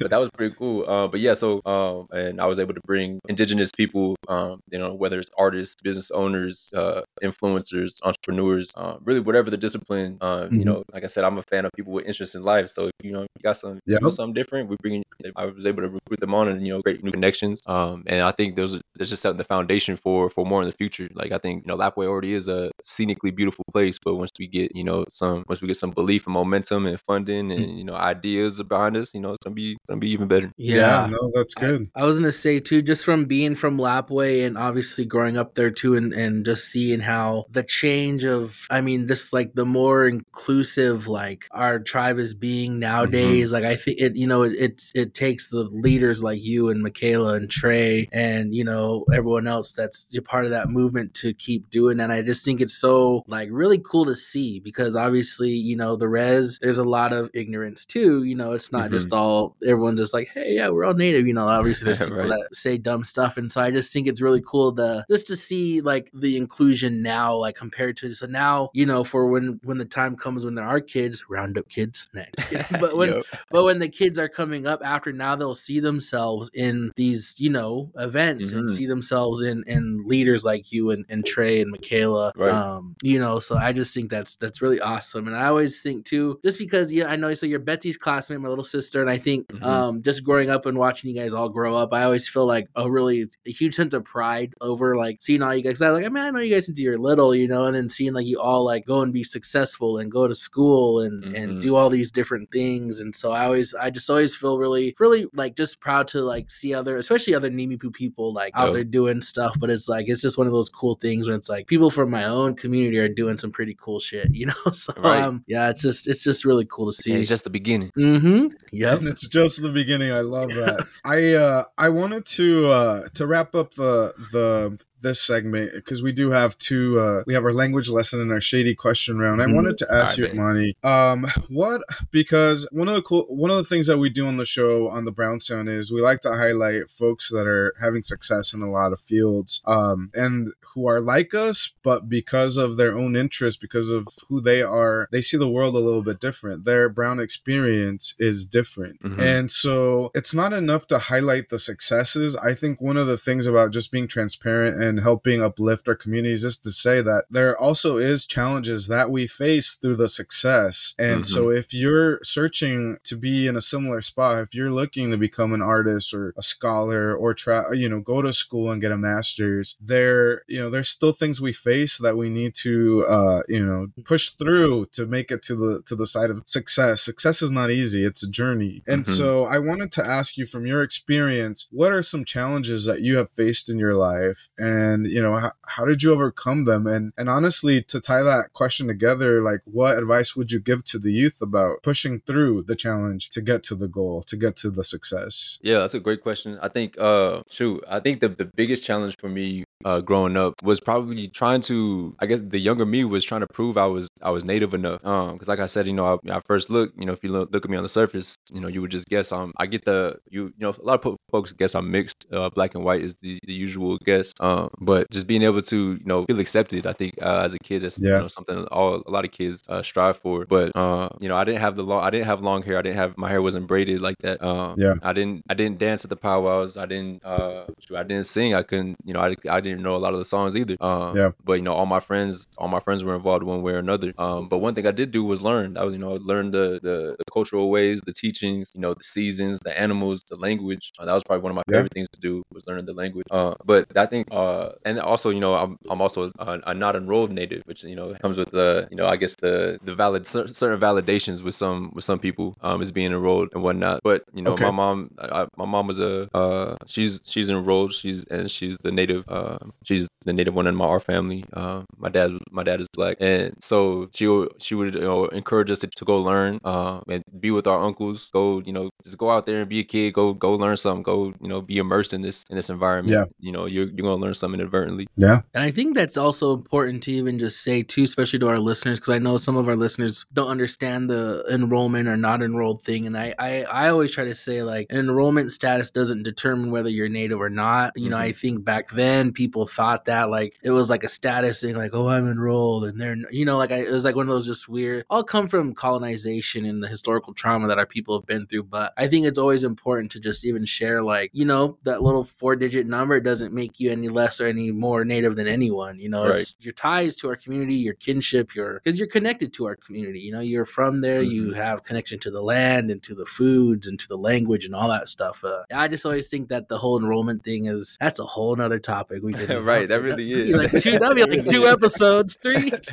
Speaker 4: but that was pretty cool. Uh, but yeah, so um, and I was able to bring indigenous people, um, you know, whether it's artists, business owners, uh, influencers, entrepreneurs, uh, really whatever the discipline. Uh, You
Speaker 3: Mhm.
Speaker 4: know, like I said, I'm a fan of people with interest in life. So you know you got some,
Speaker 3: Yeah.
Speaker 4: you know, something different, we bring. I was able to recruit them on and you know create new connections. Um, and I think those are, there's just setting the foundation for for more in the future. Like I think you know Lapwai already is a scenically beautiful place, but once we get you know some once we get some belief and momentum and funding and you know ideas behind us, you know it's gonna be it's gonna be even better.
Speaker 3: yeah. No, that's good.
Speaker 1: I was gonna say too, just from being from Lapwai and obviously growing up there too, and, and just seeing how the change of, I mean, just like the more inclusive like our tribe is being nowadays. Mm-hmm. Like I think it, you know, it, it it takes the leaders like you and Michaela and Trey and you know everyone else that's a part of that movement to keep doing that. I just think it's so like really cool to see because obviously you know the res there's a lot of ignorance too. You know, it's not mm-hmm. just all everyone's just like, hey, yeah, we're all native. You know, obviously there's people
Speaker 4: Right.
Speaker 1: that say dumb stuff, and so I just think it's really cool the just to see like the inclusion now, like compared to so now you know for when when the time comes when there are kids, round up kids, nah, kidding. but when
Speaker 4: Yup.
Speaker 1: but when the kids are coming up after now they'll see themselves in these you know events and
Speaker 4: Mhm.
Speaker 1: see themselves in in leaders like you and, and trey and michaela
Speaker 4: Right.
Speaker 1: um you know so i just think that's that's really awesome and i always think too just because yeah i know so you're betsy's classmate my little sister and i think
Speaker 4: Mhm.
Speaker 1: um just growing up and watching you guys all grow up i always feel like a really a huge sense of pride over like seeing all you guys. I like i mean i know you guys since you're little you know and then seeing like you all like go and be successful and go to school and and
Speaker 4: Mhm.
Speaker 1: do all these different things and so i always i just always feel really really like just proud to like see other especially other Nimiipuu people like out
Speaker 4: Yup.
Speaker 1: there doing stuff but it's like it's just one of those cool things when it's like people from my own community are doing some pretty cool shit you know so
Speaker 4: Right.
Speaker 1: um yeah it's just it's just really cool to see
Speaker 4: And it's just the beginning.
Speaker 1: mm-hmm yep
Speaker 3: And it's just the beginning. I love that. I uh I wanted to uh to wrap up the the this segment because we do have two uh we have our language lesson and our shady question round. I
Speaker 1: Mhm.
Speaker 3: wanted to ask
Speaker 4: Alright,
Speaker 3: you, Monty, um what because one of the cool one of the things that we do on the show on the Brown Sound is we like to highlight folks that are having success in a lot of fields um and who are like us but because of their own interest because of who they are they see the world a little bit different their brown experience is different
Speaker 4: Mhm.
Speaker 3: and so it's not enough to highlight the successes i think one of the things about just being transparent and helping uplift our communities is to say that there also is challenges that we face through the success. And
Speaker 4: Mhm.
Speaker 3: so if you're searching to be in a similar spot, if you're looking to become an artist or a scholar or try, you know, go to school and get a master's, there, you know, there's still things we face that we need to, uh, you know, push through to make it to the to the side of success. Success is not easy; it's a journey. And
Speaker 4: Mhm.
Speaker 3: so, I wanted to ask you, from your experience, what are some challenges that you have faced in your life, and you know, how, how did you overcome them? And and honestly, to tie that question together, like, what advice would you give to the youth about pushing through the challenge to get to the goal, to get to the success?
Speaker 4: Yeah, that's a great question. I think, uh, shoot, I think the, the biggest challenge for me uh, growing up was probably trying to, I guess the younger me was trying to prove I was I was native enough. Um, because like I said, you know, I, I first look, you know, if you look, look at me on the surface, you know, you would just guess I'm. I get the you you know a lot of folks guess I'm mixed. Uh, black and white is the, the usual guess. Um, but just being able to you know feel accepted, I think uh, as a kid, that's
Speaker 3: Yeah.
Speaker 4: you know something all a lot of kids uh, strive for. But uh, you know, I didn't have the long, I didn't have long hair. I didn't have my hair wasn't braided like that. Um,
Speaker 3: Yeah.
Speaker 4: I didn't I didn't dance at the powwows. I didn't uh, I didn't sing. I couldn't you know I, I didn't know a lot of the songs either. Um,
Speaker 3: Yeah.
Speaker 4: But you know all my friends all my friends were involved one way or another. Um, but one thing I did do was learn. I was you know learn the, the the cultural ways, the teachings, you know the seasons, the animals, the language. Uh, that was probably one of my
Speaker 3: Yeah.
Speaker 4: favorite things to do was learning the language. Uh, but I think uh and also you know I'm I'm also a, a not enrolled native, which you know comes with the you know I guess the the valid certain validations with some with some people um as being enrolled and whatnot. But you know
Speaker 3: Okay.
Speaker 4: my mom I, I- my mom was a uh she's she's enrolled she's and she's the native uh she's the native one in my our family. Uh, my dad my dad is black and so she would she would you know encourage us to, to go learn uh and be with our uncles. Go you know just go out there and be a kid. Go go learn something. Go you know be immersed in this in this environment.
Speaker 3: Yeah.
Speaker 4: You know you're you're gonna learn something inadvertently.
Speaker 3: Yeah.
Speaker 1: And I think that's also important to even just say too, especially to our listeners, because I know some of our listeners don't understand the enrollment or not enrolled thing. And I, I, I always try to say like enrollment status doesn't determine whether you're native or not. You know, I think back then people thought that like it was like a status thing, like oh I'm enrolled, and they're you know like I, it was like one of those just weird. All come from colonization and the historical trauma that our people have been through. But I think it's always important to just even share like you know that little four digit number doesn't make you any less or any more native than anyone. You know, it's your ties to our community, your kinship, your because you're connected to our community. You know, you're from there. You have connection to the land and to the foods and to the language and all that stuff. Uh, I just always think that the whole enrollment thing is that's a whole nother topic. We could
Speaker 4: Right, that really
Speaker 1: that'd
Speaker 4: is.
Speaker 1: like two. That'd be like two episodes, three.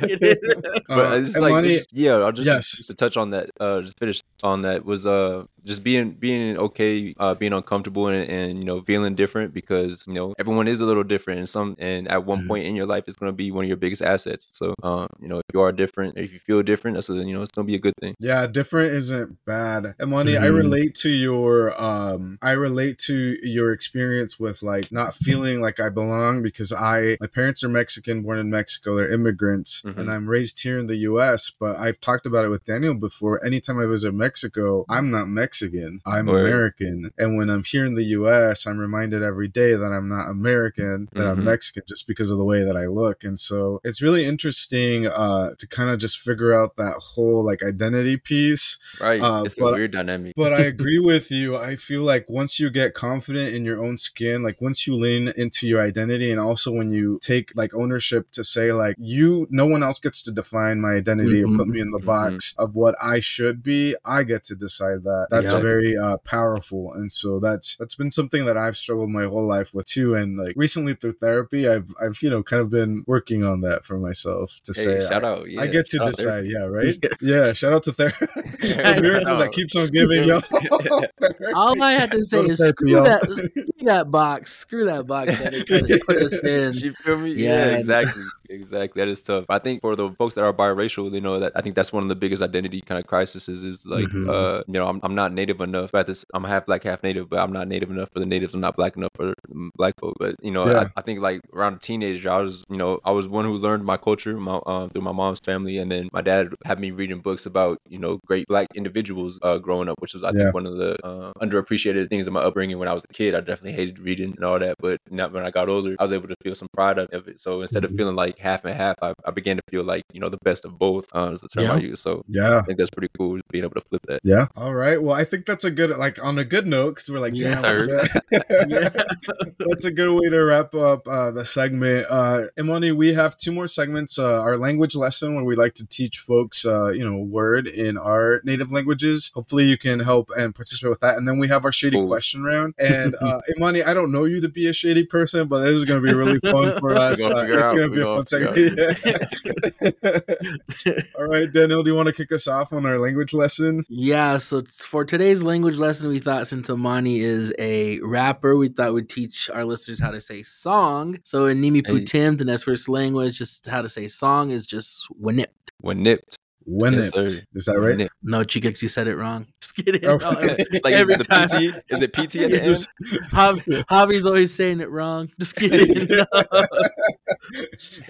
Speaker 4: but
Speaker 3: Uh,
Speaker 4: it's like
Speaker 3: Lonnie-
Speaker 4: just- yeah i'll just
Speaker 3: Yes.
Speaker 4: just to touch on that uh just finish on that was uh just being being okay uh being uncomfortable and, and you know feeling different because you know everyone is a little different and some and at one
Speaker 3: Mhm.
Speaker 4: point in your life it's going to be one of your biggest assets so um you know if you are different if you feel different that's a, you know it's going to be a good thing
Speaker 3: Yeah, different isn't bad. And Mani, I
Speaker 1: Mhm.
Speaker 3: relate to your um I relate to your experience with like not feeling like I belong because I my parents are Mexican, born in Mexico, they're immigrants,
Speaker 4: Mhm.
Speaker 3: and I'm raised here in the US, but I've talked about it with Daniel before. Anytime I visit Mexico, I'm not Mexican. I'm
Speaker 4: Word.
Speaker 3: American. And when I'm here in the US, I'm reminded every day that I'm not American, that I'm
Speaker 4: Mhm.
Speaker 3: Mexican just because of the way that I look. And so it's really interesting uh to kind of just figure out that whole like identity piece
Speaker 4: right
Speaker 3: Uh,
Speaker 4: it's a
Speaker 3: but-
Speaker 4: weird dynamic
Speaker 3: but I agree with you. I feel like once you get confident in your own skin, like once you lean into your identity, and also when you take like ownership to say like you, no one else gets to define my identity
Speaker 1: Mhm.
Speaker 3: or put me in the
Speaker 4: Mhm.
Speaker 3: box of what I should be. I get to decide that. That's
Speaker 1: Yeah.
Speaker 3: very uh, powerful, and so that's that's been something that I've struggled my whole life with too. And like recently through therapy, I've I've you know kind of been working on that for myself to
Speaker 4: hey,
Speaker 3: say
Speaker 4: shout
Speaker 3: I,
Speaker 4: out yeah,
Speaker 3: I get to
Speaker 4: shout out
Speaker 3: decide. Yeah, right. yeah, shout out to therapy. the miracle that keeps on giving, yo.
Speaker 1: All I had to say
Speaker 3: to
Speaker 1: is
Speaker 3: therapy,
Speaker 1: screw
Speaker 3: y'all.
Speaker 1: that, screw that box, screw that box that they tried to put us in.
Speaker 4: You feel me?
Speaker 1: Yeah,
Speaker 4: Yeah, exactly. Exactly. That is tough. I think for the folks that are biracial, they know that I think that's one of the biggest identity kind of crises is like,
Speaker 1: Mhm.
Speaker 4: uh, you know, I'm, I'm not native enough. At this, I'm half black, half native, but I'm not native enough for the natives. I'm not black enough for mm, black folk. But you know,
Speaker 3: Yeah.
Speaker 4: I, I think like around a teenager, I was, you know, I was one who learned my culture my, um, through my mom's family, and then my dad had me reading books about, you know, great black individuals uh, growing up, which was I
Speaker 3: Yeah.
Speaker 4: think one of the uh, underappreciated things in my upbringing. When I was a kid, I definitely hated reading and all that, but now when I got older, I was able to feel some pride of it. So instead of
Speaker 3: Mhm.
Speaker 4: feeling like half and half, I, I began to feel like you know the best of both uh, is the term I use. So
Speaker 3: Yeah.
Speaker 4: I think that's pretty cool being able to flip that.
Speaker 3: Yeah. All right. Well, I think that's a good, like, on a good note, because we're like,
Speaker 1: Yes,
Speaker 4: sir.
Speaker 3: yeah. that's a good way to wrap up uh, the segment. Uh, Imani, we have two more segments. Uh, our language lesson, where we like to teach folks, uh, you know, word in our native languages. Hopefully, you can help and participate with that. And then we have our shady
Speaker 4: Cool.
Speaker 3: question round. And uh, Imani, I don't know you to be a shady person, but this is going to be really fun for us. Uh, it's going to be a fun segment. All right, Daniel, do you want to kick us off on our language lesson?
Speaker 1: Yeah, so for today's language lesson, we thought since Imani is a rapper, we thought we'd teach our listeners how to say song. So in Nimi
Speaker 4: Hey.
Speaker 1: Putim, the next first language, just how to say song is just winip.
Speaker 4: When nipped,
Speaker 3: When
Speaker 4: Yes,
Speaker 3: it.
Speaker 4: sir.
Speaker 3: Is that right?
Speaker 4: Nip.
Speaker 1: No, Chikix, you said it wrong. Just kidding.
Speaker 3: Oh.
Speaker 1: No, every-
Speaker 4: like
Speaker 1: every
Speaker 4: is it the
Speaker 1: time.
Speaker 4: PT? Is it PT at the
Speaker 1: You
Speaker 4: end?
Speaker 1: just- Javi, Javi's always saying it wrong. Just kidding. No.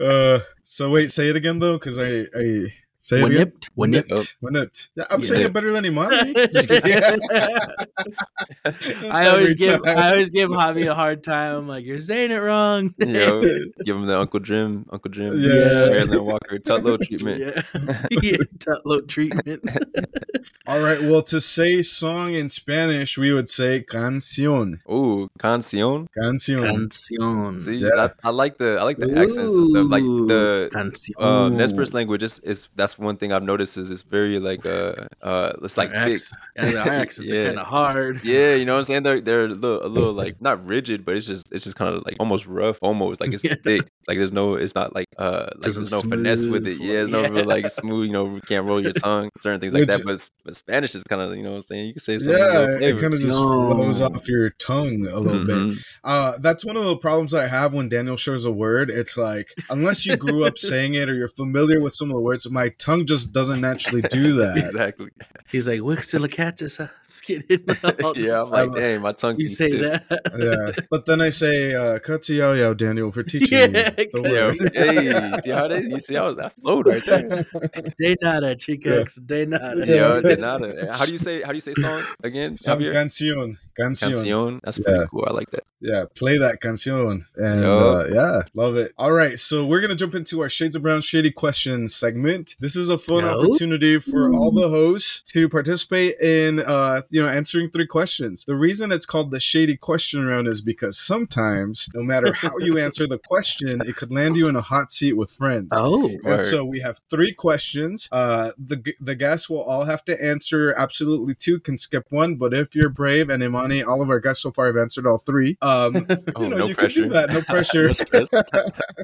Speaker 3: uh, so wait, say it again though, because I, I say it again.
Speaker 1: Winipped. Winipped.
Speaker 4: Oh.
Speaker 3: Winipped. Yeah, I'm
Speaker 1: Yeah.
Speaker 3: saying it better than Imani.
Speaker 1: I always give
Speaker 3: time.
Speaker 1: I always give Javi a hard time. I'm like, you're saying it wrong.
Speaker 4: Yo, give him the Uncle Jim, Uncle Jim,
Speaker 3: Yeah.
Speaker 4: Marilyn Walker, Tutlow treatment.
Speaker 1: Yeah. yeah. Tutlow treatment.
Speaker 3: All right. Well, to say song in Spanish, we would say canción.
Speaker 4: Ooh, canción.
Speaker 3: Canción.
Speaker 1: Canción.
Speaker 4: See,
Speaker 3: Yeah.
Speaker 4: I, I like the I like the accents and stuff. Like the
Speaker 1: Canción.
Speaker 4: uh, Nez Perce language is, is that's one thing I've noticed is it's very like uh uh it's like
Speaker 1: Our
Speaker 4: thick.
Speaker 1: yeah, the accents
Speaker 4: Yeah.
Speaker 1: are kind of hard.
Speaker 4: Yeah, you know what I'm saying? They're they're a little, a little like not rigid, but it's just it's just kind of like almost rough, almost like it's
Speaker 1: Yeah.
Speaker 4: thick. Like there's no, it's not like uh like there's no finesse with it. Yeah, there's
Speaker 1: flow.
Speaker 4: no real like smooth. You know, you can't roll your tongue, certain things like
Speaker 3: Which-
Speaker 4: that. But, but Spanish is kind of you know what I'm saying. You can say something.
Speaker 3: Yeah, it kind of just
Speaker 1: No.
Speaker 3: flows off your tongue a little bit.
Speaker 4: Mhm.
Speaker 3: Uh, that's one of the problems I have when Daniel shares a word. It's like, unless you grew up saying it or you're familiar with some of the words, my tongue just doesn't naturally do that.
Speaker 4: exactly.
Speaker 1: He's like, Wixilicatus. huh?" Just kidding. I'll
Speaker 4: yeah,
Speaker 1: just-
Speaker 4: I'm like,
Speaker 3: I'm-
Speaker 4: dang, my tongue.
Speaker 1: you
Speaker 4: keeps
Speaker 1: say
Speaker 4: stiff.
Speaker 1: that.
Speaker 3: yeah. But then I say, uh, Katsuyo Yao Daniel for teaching
Speaker 1: Yeah,
Speaker 3: me the
Speaker 4: Yeah,
Speaker 3: words.
Speaker 4: hey, see how they? You see how that flowed right there?
Speaker 1: De nada, chicas. De nada.
Speaker 4: Yeah, de nada. How do you say? How do you say song again?
Speaker 3: Some canción. Canción.
Speaker 4: Canción. That's pretty
Speaker 3: Yeah.
Speaker 4: cool. I like that.
Speaker 3: Yeah, play that canción. And
Speaker 4: Yup.
Speaker 3: uh, yeah, love it. All right, so we're going to jump into our Shades of Brown Shady Question segment. This is a fun
Speaker 1: Yup.
Speaker 3: opportunity for all the hosts to participate in, uh, you know, answering three questions. The reason it's called the Shady Question Round is because sometimes, no matter how you answer the question, it could land you in a hot seat with friends.
Speaker 1: Oh.
Speaker 3: And
Speaker 4: Word.
Speaker 3: so we have three questions. Uh, the the guests will all have to answer absolutely two. Can skip one, but if you're brave and Imani, all of our guests so far have answered all three. Um,
Speaker 4: Oh,
Speaker 3: you know,
Speaker 4: no
Speaker 3: you
Speaker 4: pressure.
Speaker 3: can do that. No pressure.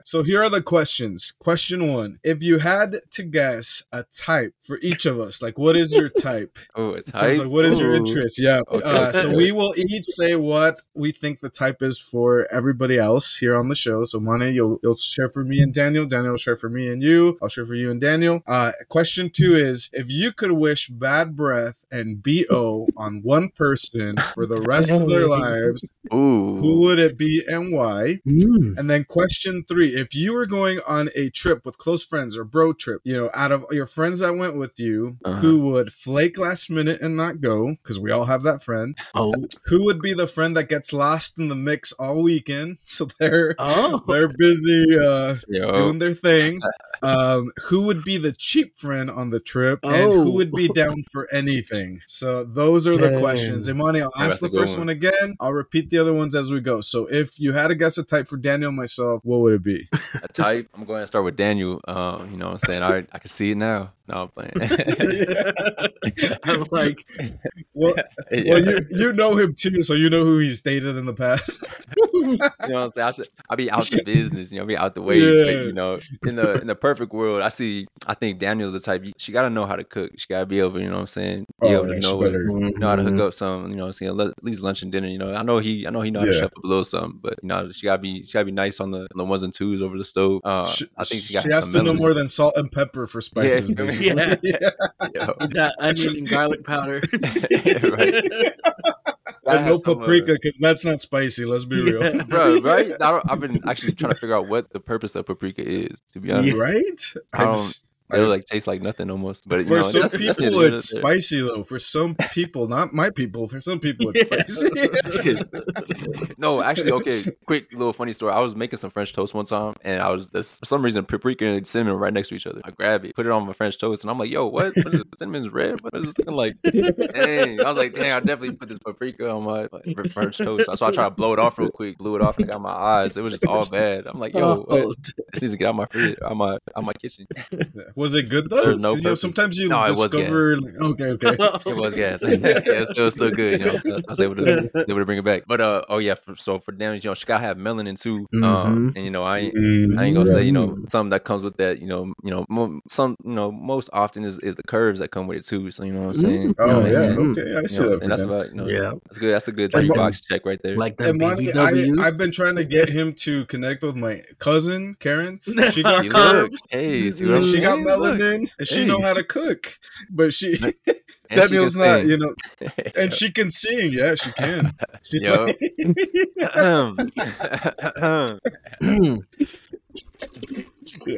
Speaker 3: So here are the questions. Question one: If you had to guess a type for each of us, like what is your type?
Speaker 4: oh, it's
Speaker 3: In terms
Speaker 4: hype.
Speaker 3: of what is your interest? Yeah.
Speaker 4: Okay,
Speaker 3: Uh, so
Speaker 4: okay.
Speaker 3: we will each say what we think the type is for everybody else here on the show. So Mani, you'll you'll share for me and Daniel. Daniel will share for me and you. I'll share for you and Daniel. Uh, question two is: If you could wish bad breath and bo on one person for the rest of their lives,
Speaker 4: Ooh.
Speaker 3: who would it be and why?
Speaker 1: Mm.
Speaker 3: And then question three: If you were going on a trip with close friends or bro trip, you know, out of your friends that went with you,
Speaker 4: Uh-huh.
Speaker 3: who would flake last minute and not go? Because we all have that friend.
Speaker 1: Oh.
Speaker 3: Who would be the friend that gets lost in the mix all weekend? So they're
Speaker 1: Oh.
Speaker 3: they're busy uh, doing their thing. Um, who would be the cheap friend on the trip, and who
Speaker 1: Oh.
Speaker 3: would be down for anything? So those are the questions. Imani, I'll
Speaker 4: Oh,
Speaker 3: ask the first
Speaker 4: one.
Speaker 3: one again. I'll repeat the other ones as we go. So if you had to guess a type for Daniel and myself, what would it be?
Speaker 4: a type. I'm going to start with Daniel. Um, you know what I'm saying? All right, I can see now. No, I'm playing.
Speaker 1: I'm like,
Speaker 3: Well,
Speaker 4: Yeah.
Speaker 3: well, you you know him too, so you know who he's dated in the past.
Speaker 4: you know what I'm saying? I, should, I be out the business, you know, be out the way.
Speaker 3: Yeah.
Speaker 4: But, you know, in the in the perfect world, I see. I think Daniel's the type. She got to know how to cook. She got to be able, you know what I'm saying, be
Speaker 3: Oh,
Speaker 4: able to
Speaker 3: yeah,
Speaker 4: know,
Speaker 3: better.
Speaker 4: know how to hook up some. You know, what I'm saying at least lunch and dinner. You know, I know he, I know he know how to
Speaker 3: Yeah.
Speaker 4: chef up a little something, but you know, she got to be, she got to be nice on the on the ones and twos over the stove. Uh,
Speaker 3: She-
Speaker 4: I think she got
Speaker 3: she has to know more than salt and pepper for spices.
Speaker 4: you know what I
Speaker 1: mean?
Speaker 3: Yeah.
Speaker 1: That onion and garlic powder.
Speaker 4: right. Gotta
Speaker 3: and no
Speaker 4: have some,
Speaker 3: paprika because that's not spicy. Let's be real.
Speaker 1: Yeah.
Speaker 4: bro. Right? I have been actually trying to figure out what the purpose of paprika is. To be honest,
Speaker 3: right?
Speaker 4: I don't-
Speaker 3: It's-
Speaker 4: it like tastes like nothing almost. But you
Speaker 3: for
Speaker 4: know,
Speaker 3: some
Speaker 4: that's, that's
Speaker 3: people,
Speaker 4: neither here
Speaker 3: it's spicy though. For some people, not my people. For some people, it's spicy.
Speaker 4: no, actually, okay. Quick little funny story. I was making some French toast one time, and I was this, for some reason paprika and cinnamon right next to each other. I grab it, put it on my French toast, and I'm like, "Yo, what? what is this? Cinnamon's red? What is this looking like?" Dang, I was like, "Dang, I definitely put this paprika on my my French toast." So I tried to blow it off real quick, blew it off, and I got my eyes. It was just all bad. I'm like, "Yo, what?
Speaker 1: Oh,
Speaker 4: this needs to get out my fridge, out my out my kitchen."
Speaker 3: Was it good though?
Speaker 4: There's no
Speaker 3: 'Cause, you know, sometimes you
Speaker 4: No, it
Speaker 3: discover. Like, okay, okay.
Speaker 4: It was gas. yeah, it's still still good. You know, I was able to able to bring it back. But uh, oh yeah. For, so for them, you know, she gotta have melanin too. Um,
Speaker 1: Mhm.
Speaker 4: and you know, I ain't.
Speaker 3: Mm,
Speaker 4: I ain't gonna say, you know, something that comes with that, you know, you know, mo- some, you know, most often is, is the curves that come with it too. So you know what I'm saying? You
Speaker 3: Oh
Speaker 4: know,
Speaker 3: yeah,
Speaker 4: and-
Speaker 3: okay, I
Speaker 4: you
Speaker 3: see
Speaker 4: know,
Speaker 3: that.
Speaker 4: and that's
Speaker 3: for them.
Speaker 4: about, you know,
Speaker 1: Yeah.
Speaker 4: that's good. That's a good
Speaker 3: And
Speaker 4: three
Speaker 3: Mo-
Speaker 4: box check right there.
Speaker 1: like the
Speaker 3: And Monty, I,
Speaker 1: BBWs.
Speaker 3: I've been trying to get him to connect with my cousin Karen. She got curves.
Speaker 4: hey, see what I'm
Speaker 3: And she got
Speaker 4: saying? Look.
Speaker 3: melanin, and she
Speaker 4: Hey.
Speaker 3: know how to cook, but she
Speaker 4: And she can
Speaker 3: Daniel's not,
Speaker 4: sing.
Speaker 3: you know, and she can sing. Yeah, she can. She's
Speaker 4: Yo.
Speaker 3: like.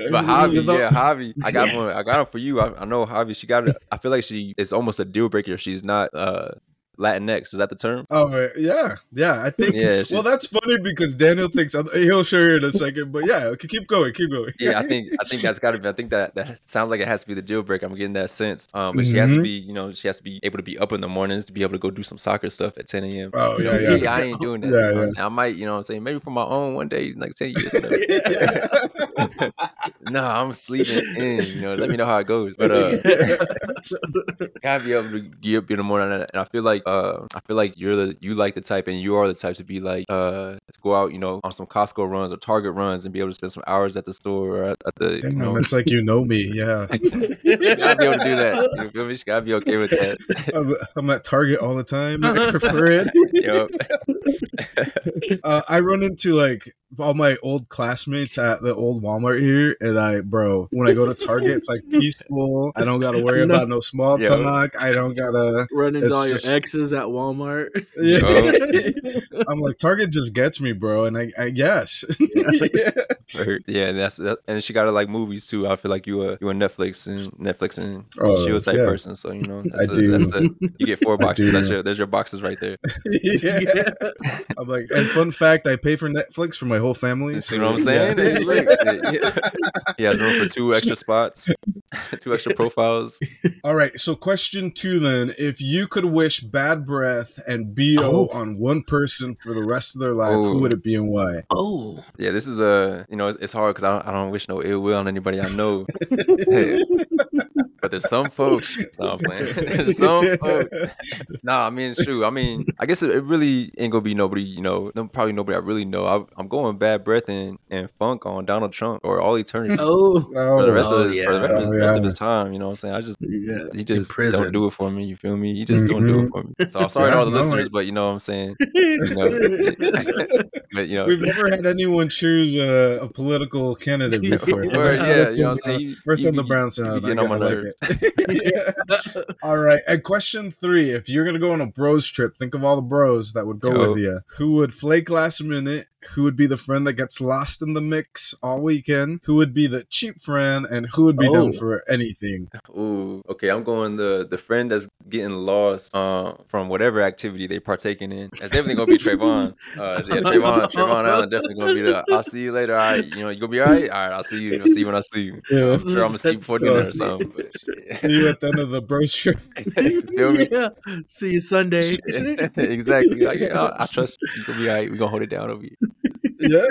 Speaker 4: But Javi, yeah, Javi, I got one. I got it for you. I, I know Javi. She got it. I feel like she is almost a deal breaker. if She's not uh Latinx. Is that the term?
Speaker 3: Oh uh, yeah, yeah. I think.
Speaker 4: Yeah,
Speaker 3: well, that's funny because Daniel thinks he'll show you in a second. But yeah, okay, keep going, keep going.
Speaker 4: yeah, I think I think that's got to be. I think that that sounds like it has to be the deal breaker. I'm getting that sense. Um, but she has to
Speaker 3: Mhm.
Speaker 4: be, you know, she has to be able to be up in the mornings to be able to go do some soccer stuff at 10 a.m.
Speaker 3: Oh,
Speaker 4: know,
Speaker 3: yeah, yeah.
Speaker 4: I ain't doing that.
Speaker 3: Yeah,
Speaker 4: you know
Speaker 3: yeah.
Speaker 4: I might, you know, what I'm saying maybe for my own one day, like 10 years. No, I'm sleeping in. You know, let me know how it goes. But uh, gotta be able to get up in the morning, and I feel like uh, I feel like you're the you like the type, and you are the type to be like uh, to go out, you know, on some Costco runs or Target runs, and be able to spend some hours at the store or at, at the, you know,
Speaker 3: it's like you know me. Yeah,
Speaker 4: you gotta be able to do that. You feel me? You gotta be okay with that.
Speaker 3: I'm, I'm at Target all the time. I prefer it. Uh, I run into like all my old classmates at the old Walmart here, and I, bro, when I go to Target, it's like peaceful. I don't gotta worry
Speaker 1: No.
Speaker 3: about no small
Speaker 4: Yeah.
Speaker 3: talk. I don't gotta.
Speaker 1: Run into all
Speaker 3: just-
Speaker 1: your exes at Walmart.
Speaker 3: Yeah. I'm like Target just gets me, bro, and I, I guess.
Speaker 4: Or- yeah, and that's that, and she got to like movies too. I feel like you a you a Netflix and Netflix and
Speaker 3: Oh,
Speaker 4: Shield type
Speaker 3: yeah.
Speaker 4: person. So you know, that's
Speaker 3: I
Speaker 4: a-
Speaker 3: do.
Speaker 4: That's the you get four boxes. That's your there's your boxes right there.
Speaker 3: yeah. I'm like, and fun fact, I pay for Netflix for my whole family.
Speaker 4: You see what I'm saying?
Speaker 3: yeah.
Speaker 4: Hey, look, yeah, yeah, room for two extra spots, two extra profiles.
Speaker 3: All right. So, question two then: If you could wish bad breath and bo
Speaker 1: Oh.
Speaker 3: on one person for the rest of their life,
Speaker 4: Oh.
Speaker 3: who would oh. it be and why?
Speaker 1: Oh,
Speaker 4: Yeah, this is a you know it's, it's hard because I don't, I don't wish no ill will on anybody I know. Hey, but there's some folks. No, I'm playing. There's some folks. Nah, I mean, shoot. I mean, I guess it, it really ain't gonna be nobody. You know, no- probably nobody I really know. I, I'm going bad breath and, and funk on Donald Trump or all eternity
Speaker 1: oh, oh
Speaker 4: for the
Speaker 3: Oh,
Speaker 4: rest
Speaker 1: Oh,
Speaker 4: of his, for the rest,
Speaker 3: Oh,
Speaker 4: rest of his time. You know what I'm saying? I just
Speaker 1: yeah.
Speaker 4: he just don't do it for me. You feel me? He just don't do it mm-hmm. for me. So I'm sorry to all the listeners,
Speaker 3: I-
Speaker 4: but you know what I'm saying. You know, but you know,
Speaker 3: We've never had anyone choose a, a political candidate before. So
Speaker 4: Word, yeah, you know what I'm saying?
Speaker 3: First
Speaker 4: you
Speaker 3: on the
Speaker 4: be-
Speaker 3: brown
Speaker 4: you
Speaker 3: sound.
Speaker 4: be
Speaker 3: I,
Speaker 4: getting on
Speaker 3: got-
Speaker 4: my
Speaker 3: I like it. All right. And question three: If you're gonna go on a bros trip, think of all the bros that would go
Speaker 4: Yo.
Speaker 3: with oh. you. Who would flake last minute? Who would be the friend that gets lost in the mix all weekend? Who would be the cheap friend? And who would be
Speaker 1: Oh.
Speaker 3: down for anything?
Speaker 4: Ooh, okay. I'm going the the friend that's getting lost uh, from whatever activity they partaking in. That's definitely gonna be Trayvon. Uh, yeah, Trayvon, Trayvon Allen definitely gonna be the. I'll see you later. All right, you know you gonna be all right. All right, I'll see you. I'll see you when I see you.
Speaker 3: Yeah.
Speaker 4: I'm sure I'm gonna see you before dinner or something. But,
Speaker 3: See you at the end of the bros trip.
Speaker 4: Feel
Speaker 1: yeah. See you Sunday.
Speaker 4: exactly. Like, I, I trust you. You gonna be all right. We gonna hold it down over here.
Speaker 3: Yeah,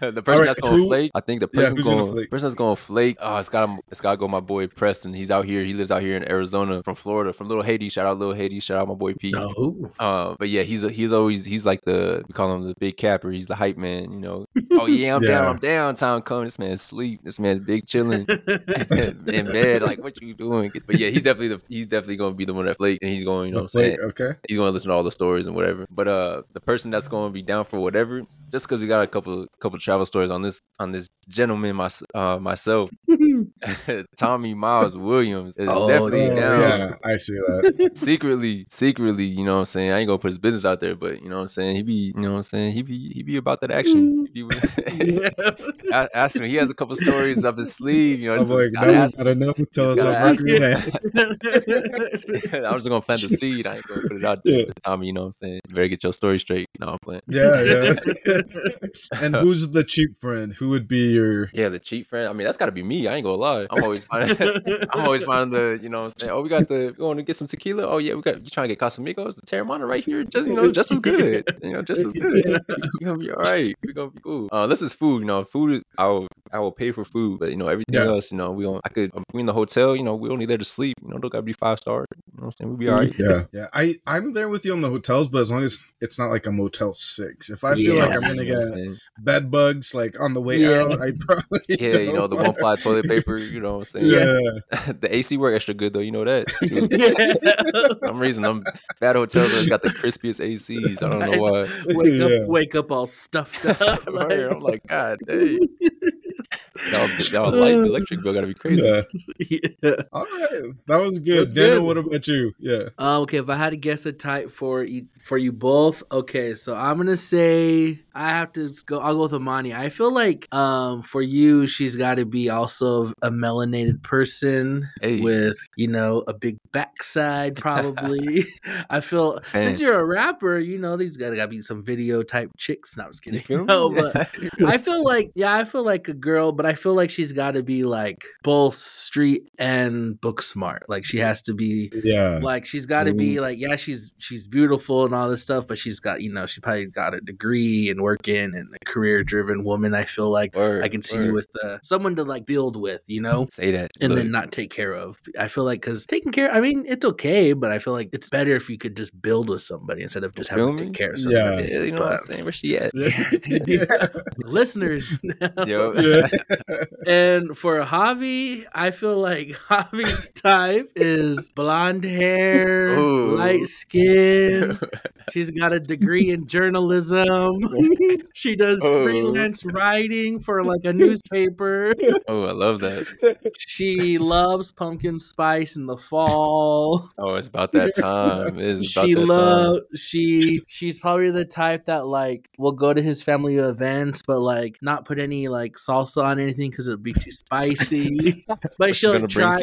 Speaker 3: yeah.
Speaker 4: the person
Speaker 3: right,
Speaker 4: that's gonna
Speaker 3: who-
Speaker 4: flake, I think the person
Speaker 3: gonna
Speaker 4: going,
Speaker 3: flake?
Speaker 4: person that's gonna flake. Oh, it's got it's got to go. My boy Preston. He's out here. He lives out here in Arizona from Florida, from Little Haiti. Shout out Little Haiti. Shout out my boy Pete.
Speaker 1: No.
Speaker 4: Uh, but yeah, he's a, he's always he's like the we call him the big capper. He's the hype man. You know. Oh yeah, I'm
Speaker 3: Yeah.
Speaker 4: down. I'm down. Time coming. This man's sleep. This man's big chilling in bed. Like what you doing? But yeah, he's definitely the he's definitely gonna be the one that flake, and he's going. You know, what I'm saying
Speaker 3: okay.
Speaker 4: he's gonna listen to all the stories and whatever. But uh, the person that's gonna be down for whatever, just because we got a couple couple travel stories on this on this gentleman my, uh, myself, Tommy Miles Williams is
Speaker 1: Oh,
Speaker 4: definitely
Speaker 3: Oh,
Speaker 4: down.
Speaker 3: yeah, I see that.
Speaker 4: Secretly, secretly, you know what I'm saying? I ain't gonna put his business out there, but you know what I'm saying? He be, you know what I'm saying? He be he be about that action. He be, A- ask him. He has a couple stories up his sleeve. You know,
Speaker 3: I'm
Speaker 4: just
Speaker 3: like,
Speaker 4: gotta
Speaker 3: no,
Speaker 4: ask
Speaker 3: I don't know. Tell us
Speaker 4: Just gotta
Speaker 3: how
Speaker 4: ask him. I'm just gonna plant the seed. I ain't gonna put it out there.
Speaker 3: Yeah.
Speaker 4: Tommy, you know what I'm saying? You better get your story straight. No, I'm playing.
Speaker 3: Yeah, yeah. And who's the cheap friend? Who would be your?
Speaker 4: Yeah, the cheap friend. I mean, that's gotta be me. I ain't gonna lie. I'm always finding I'm always finding the, you know what I'm saying? Oh, we got the we want to get some tequila. Oh yeah, we got you trying to get Casamigos, the Teremana right here. Just you know, just as good. You know, just as good. You're gonna be all right. We're gonna be cool. Uh this is food, you know, food I will I will pay for food, but you know, everything
Speaker 3: Yeah.
Speaker 4: else, you know, we don't I could we in the hotel, you know, we only there to sleep. You know, don't gotta be five star. You know what I'm saying? We'll be all right.
Speaker 3: Yeah, yeah. I I'm there with you on the hotels, but as long as it's not like a Motel Six. If I feel like I'm gonna
Speaker 4: You know
Speaker 3: get bed bugs like on the way
Speaker 1: Yeah.
Speaker 3: out, I probably
Speaker 4: Yeah, you know, the one
Speaker 3: don't
Speaker 4: ply toilet paper, you know what I'm saying?
Speaker 3: Yeah,
Speaker 4: the AC work extra good though, you know that.
Speaker 1: Yeah.
Speaker 4: For some reason them bad hotels have got the crispiest ACs. I don't know why.
Speaker 1: wake
Speaker 3: Yeah.
Speaker 1: up, wake up all stuffed up.
Speaker 4: Right, I'm like, God dang. Y'all, y'all light electric bill gotta be crazy.
Speaker 3: yeah.
Speaker 1: yeah.
Speaker 3: All right, that was good.
Speaker 1: That's
Speaker 3: Daniel,
Speaker 1: good.
Speaker 3: what about you? Yeah.
Speaker 1: Uh, okay, if I had to guess a type for you, for you both, okay, so I'm gonna say I have to go. I'll go with Imani. I feel like um for you, she's got to be also a melanated person
Speaker 4: Hey.
Speaker 1: with you know a big backside, probably. I feel
Speaker 4: Man.
Speaker 1: since you're a rapper, you know these gotta gotta be some video type chicks. No, I was kidding.
Speaker 4: feel me?
Speaker 1: No, but I feel like yeah, I feel like a girl, but I feel like she's got to be like both street and book smart. Like she has to be
Speaker 3: Yeah.
Speaker 1: like she's got to be like yeah, she's she's beautiful and all this stuff, but she's got you know she probably got a degree and working and a career driven woman. I feel like
Speaker 4: Word,
Speaker 1: I can see
Speaker 4: word.
Speaker 1: you with uh, someone to like build with, you know.
Speaker 4: Say that.
Speaker 1: And
Speaker 4: Look,
Speaker 1: then not take care of. I feel like because taking care, I mean, it's okay, but I feel like it's better if you could just build with somebody instead of just having
Speaker 4: Feel
Speaker 1: to take care of
Speaker 3: Yeah.
Speaker 1: somebody.
Speaker 4: yeah, you know what I'm saying? Where she at?
Speaker 3: yeah.
Speaker 1: listeners.
Speaker 4: Yo.
Speaker 1: And for Javi, I feel like Javi's type is blonde hair,
Speaker 4: Ooh.
Speaker 1: light skin. She's got a degree in journalism. she does
Speaker 4: Oh.
Speaker 1: freelance writing for like a newspaper.
Speaker 4: oh, I love that.
Speaker 1: She loves pumpkin spice in the fall.
Speaker 4: Oh, it's about that time. About
Speaker 1: She
Speaker 4: that time.
Speaker 1: love she she's probably the type that like will go to his family events but like not put any like salsa on anything because it'd be too spicy. but she'll try.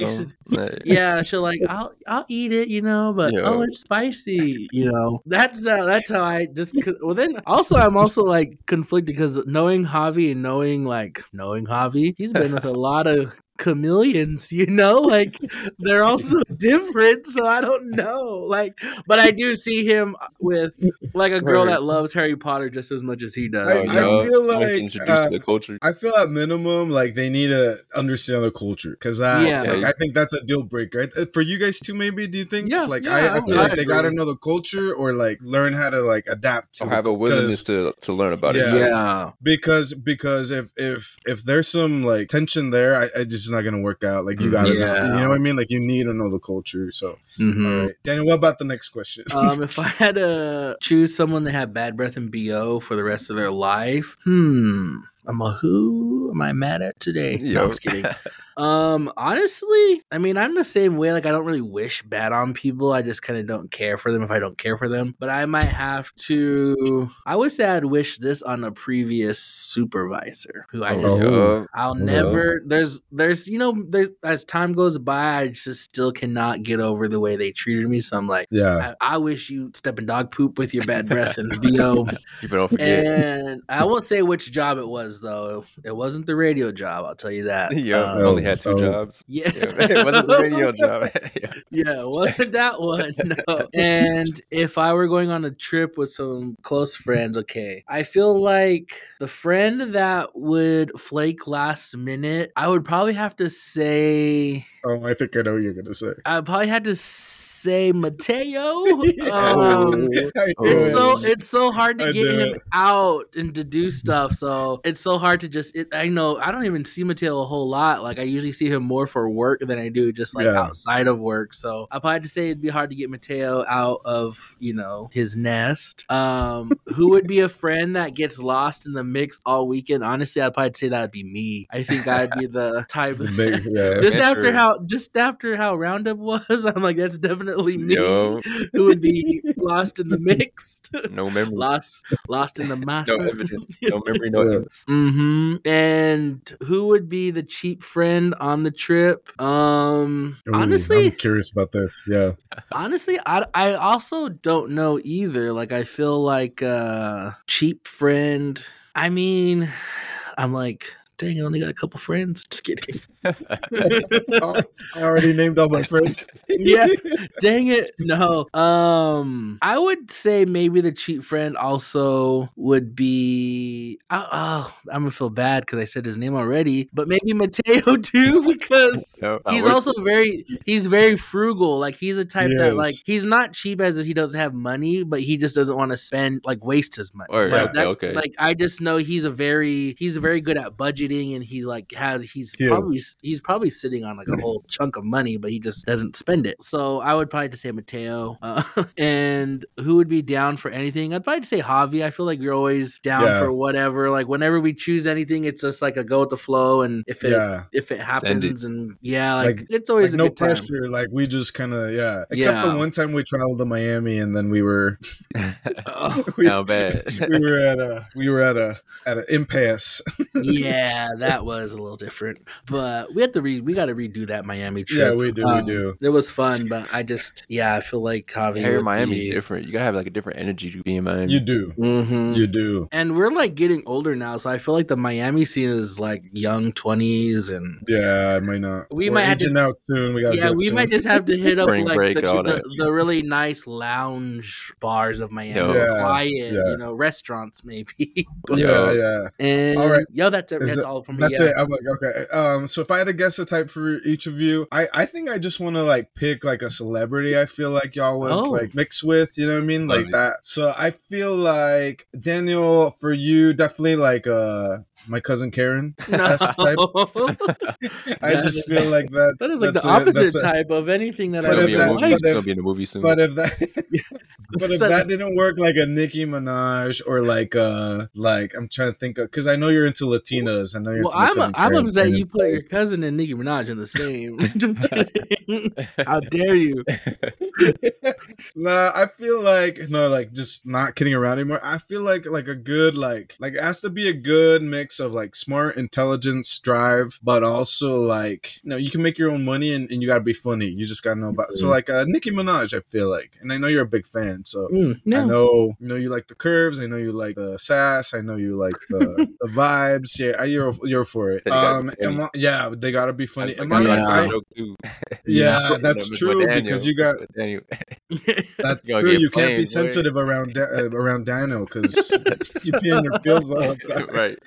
Speaker 4: Like,
Speaker 1: yeah, she'll like I'll I'll eat it, you know, but
Speaker 4: Yeah.
Speaker 1: oh, it's spicy, you know. That's uh, that's how I just well then also I'm also like conflicted because knowing Javi and knowing like knowing Javi, he's been with a lot of chameleons, you know, like they're also different, so I don't know. Like, but I do see him with like a girl that loves Harry Potter just as much as he does.
Speaker 3: I-
Speaker 1: you
Speaker 3: I
Speaker 1: know?
Speaker 4: yo,
Speaker 3: feel like, uh,
Speaker 4: to the culture.
Speaker 3: I feel at minimum like they need to understand the culture because I
Speaker 1: Yeah.
Speaker 3: like, I think that's a deal breaker for you guys too. Maybe do you think?
Speaker 1: Yeah,
Speaker 3: like
Speaker 1: yeah,
Speaker 3: I,
Speaker 1: I
Speaker 3: I
Speaker 1: would-
Speaker 3: feel
Speaker 1: I
Speaker 3: like they got to know the culture or like learn how to like adapt to
Speaker 4: Or
Speaker 3: the
Speaker 4: have a willingness to to learn about it.
Speaker 3: Yeah.
Speaker 1: yeah.
Speaker 3: because because if if if there's some like tension there, I, I just not gonna work out. Like you
Speaker 4: Mm,
Speaker 3: gotta, know,
Speaker 1: yeah.
Speaker 3: you know what I mean? Like you need to know the culture. So,
Speaker 1: Mhm.
Speaker 3: all right, Daniel, what about the next question?
Speaker 1: um, if I had to choose someone that had bad breath and bo for the rest of their life, hmm, I'm a who am I mad at today? No, I'm just kidding. Um, honestly, I mean, I'm the same way. Like, I don't really wish bad on people. I just kind of don't care for them if I don't care for them. But I might have to. I would say I'd wish this on a previous supervisor who I just.
Speaker 3: Oh.
Speaker 1: I'll
Speaker 3: Yeah.
Speaker 1: never. There's, there's, you know, there's as time goes by, I just still cannot get over the way they treated me. So I'm like,
Speaker 3: yeah,
Speaker 1: I, I wish you step in dog poop with your bad breath and bo.
Speaker 4: You don't forget.
Speaker 1: and I won't say which job it was though. It wasn't the radio job. I'll tell you that.
Speaker 4: Yo,
Speaker 1: Um,
Speaker 4: I only had two
Speaker 3: oh.
Speaker 4: jobs.
Speaker 1: yeah,
Speaker 4: Yeah, it wasn't the radio job. Yeah.
Speaker 1: Yeah, it wasn't that one. No. And if I were going on a trip with some close friends, okay, I feel like the friend that would flake last minute, I would probably have to say,
Speaker 3: oh, I think I know what you're gonna say.
Speaker 1: I probably had to say Mateo.
Speaker 3: Oh,
Speaker 1: Um,
Speaker 3: I
Speaker 1: it's so it's so hard to
Speaker 3: I
Speaker 1: get
Speaker 3: knew
Speaker 1: him out and to do stuff. So it's so hard to just. It, I know I don't even see Mateo a whole lot. Like I usually see him more for work than I do just like
Speaker 3: Yeah.
Speaker 1: outside of work. So I probably say it'd be hard to get Mateo out of you know his nest. Um, who would be a friend that gets lost in the mix all weekend? Honestly, I'd probably say that would be me. I think I'd be the type.
Speaker 3: Big- yeah.
Speaker 1: just after
Speaker 4: Adventure.
Speaker 1: how just after how Roundup was, I'm like that's definitely me
Speaker 4: Yo.
Speaker 1: who would be lost in the mix,
Speaker 4: No memory.
Speaker 1: lost lost in the mass.
Speaker 4: No evidence. No memory. No evidence.
Speaker 1: hmm And who would be the cheap friend on the trip? Um,
Speaker 3: Ooh,
Speaker 1: honestly,
Speaker 3: I'm curious about this. Yeah.
Speaker 1: honestly, I I also don't know either. Like, I feel like uh cheap friend. I mean, I'm like, dang, I only got a couple friends. Just kidding.
Speaker 3: I already named all my friends.
Speaker 1: Yeah. Dang it. No. Um I would say maybe the cheap friend also would be oh, oh I'm gonna feel bad because I said his name already, but maybe Mateo too, because
Speaker 4: No,
Speaker 1: he's
Speaker 4: worth
Speaker 1: also very he's very frugal. Like he's a type
Speaker 3: He
Speaker 1: that
Speaker 3: is.
Speaker 1: like he's not cheap as in he doesn't have money, but he just doesn't want to spend like waste his money.
Speaker 4: Word,
Speaker 1: Like,
Speaker 3: okay,
Speaker 1: that-
Speaker 4: okay.
Speaker 1: Like I just know he's a very he's very good at budgeting and he's like has he's
Speaker 3: He
Speaker 1: probably
Speaker 3: is.
Speaker 1: he's probably sitting on like a whole chunk of money, but he just doesn't spend it. So I would probably just say Mateo. Uh, and who would be down for anything? I'd probably say Javi. I feel like you're always down
Speaker 3: Yeah.
Speaker 1: for whatever. Like whenever we choose anything, it's just like a go with the flow. And if it
Speaker 3: Yeah.
Speaker 1: if it happens, and yeah, like,
Speaker 3: Like-
Speaker 1: it's always
Speaker 3: Like
Speaker 1: a
Speaker 3: no
Speaker 1: good time.
Speaker 3: pressure. Like we just kind of yeah. Except
Speaker 1: Yeah.
Speaker 3: the one time we traveled to Miami and then we were
Speaker 1: Oh,
Speaker 3: we,
Speaker 4: How bad.
Speaker 3: we were at a we were at a at an impasse.
Speaker 1: yeah, that was a little different. But we have to re we got to redo that Miami trip.
Speaker 3: Yeah, we do, we
Speaker 1: Um,
Speaker 3: do.
Speaker 1: It was fun, but I just yeah, I feel like Javi.
Speaker 4: Here,
Speaker 1: would
Speaker 4: Miami's
Speaker 1: be-
Speaker 4: different. You gotta have like a different energy to be in Miami.
Speaker 3: You do.
Speaker 1: Mhm.
Speaker 3: You do.
Speaker 1: And we're like getting older now, so I feel like the Miami scene is like young twenties, and
Speaker 3: Yeah, I might not.
Speaker 1: We
Speaker 3: We're
Speaker 1: might have to-
Speaker 3: aging out soon. We got
Speaker 1: yeah, we might just have to hit up like
Speaker 4: break
Speaker 1: the, the, the really nice lounge bars of Miami,
Speaker 4: Yo.
Speaker 1: the
Speaker 3: Yeah,
Speaker 1: quiet,
Speaker 3: yeah.
Speaker 1: you know, restaurants maybe. But-
Speaker 3: Yeah, yeah.
Speaker 1: and
Speaker 3: All right.
Speaker 1: yo, that's
Speaker 3: Is
Speaker 1: that's
Speaker 3: it-
Speaker 1: all from me.
Speaker 3: That's
Speaker 1: yeah.
Speaker 3: it. I'm like, okay. Um, so if I had to guess a type for each of you, I I think I just want to like pick like a celebrity. I feel like y'all would
Speaker 1: Oh.
Speaker 3: like mix with. You know what I mean? Like
Speaker 4: it.
Speaker 3: that. So I feel like Daniel for you definitely like uh my cousin Karen.
Speaker 1: No.
Speaker 3: esque type. I just feel like that.
Speaker 1: That is like the
Speaker 3: a-
Speaker 1: opposite
Speaker 3: that's a-
Speaker 1: type of anything that I
Speaker 4: It's be
Speaker 3: that-
Speaker 1: would like.
Speaker 3: but if-
Speaker 4: be in a movie soon.
Speaker 3: But if that, but if
Speaker 1: So-
Speaker 3: that didn't work, like a Nicki Minaj or like uh like I'm trying to think of because I know you're into Latinas. I know you're
Speaker 1: Well, I'm
Speaker 3: cousin
Speaker 1: I'm upset you put your cousin and Nicki Minaj in the same. Just kidding. How dare you?
Speaker 3: Nah, I feel like no, like just not kidding around anymore. I feel like like a good like like it has to be a good mix of like smart intelligence, drive, but also like you know you can make your own money and, and you gotta be funny. You just gotta know about so
Speaker 1: Mhm.
Speaker 3: like uh, Nicki Minaj. I feel like, and I know you're a big fan, so.
Speaker 1: Mm,
Speaker 3: I know, you know, you like the curves. I know you like the sass. I know you like the, the vibes. Yeah, you're you're for it. Um,
Speaker 4: be funny.
Speaker 3: Yeah, they gotta be funny.
Speaker 4: I- I
Speaker 3: Imani,
Speaker 1: Yeah.
Speaker 3: I-
Speaker 4: a joke, too.
Speaker 3: yeah, that's true because you got that's
Speaker 4: You're
Speaker 3: true. You can't be
Speaker 4: flamed, boy.
Speaker 3: sensitive around Da- uh, around Daniel because you be in your feels the whole time.
Speaker 4: right.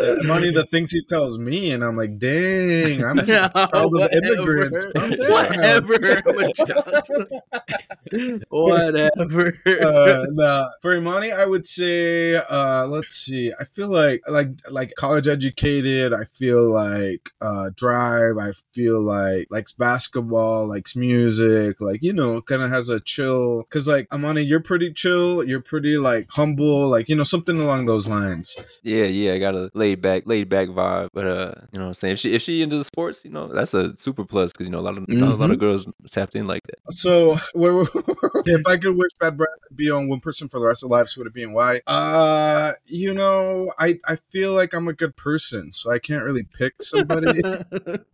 Speaker 3: Yeah, Imani, the things he tells me, and I'm like, dang, I'm
Speaker 1: Yeah,
Speaker 3: child of immigrants.
Speaker 1: Whatever. I'm a child. Whatever.
Speaker 3: uh, nah. For Imani, I would say, uh, let's see. I feel like like like college educated. I feel like uh, drive. I feel like likes basketball, likes music. Like you know, kind of has a chill. Cause like Imani, you're pretty chill. You're pretty like humble. Like you know, something along those lines.
Speaker 4: Yeah, yeah, I got a laid back, laid back vibe. But uh, you know what I'm saying? If she if she into the sports, you know, that's a super plus because you know a lot of a lot
Speaker 1: Mm-hmm.
Speaker 4: of girls tapped in like that.
Speaker 3: So, where, if I could wish Bad Breath be on one person for the rest of their lives, who would it be and why? Uh, you know, I I feel like I'm a good person, so I can't really pick somebody.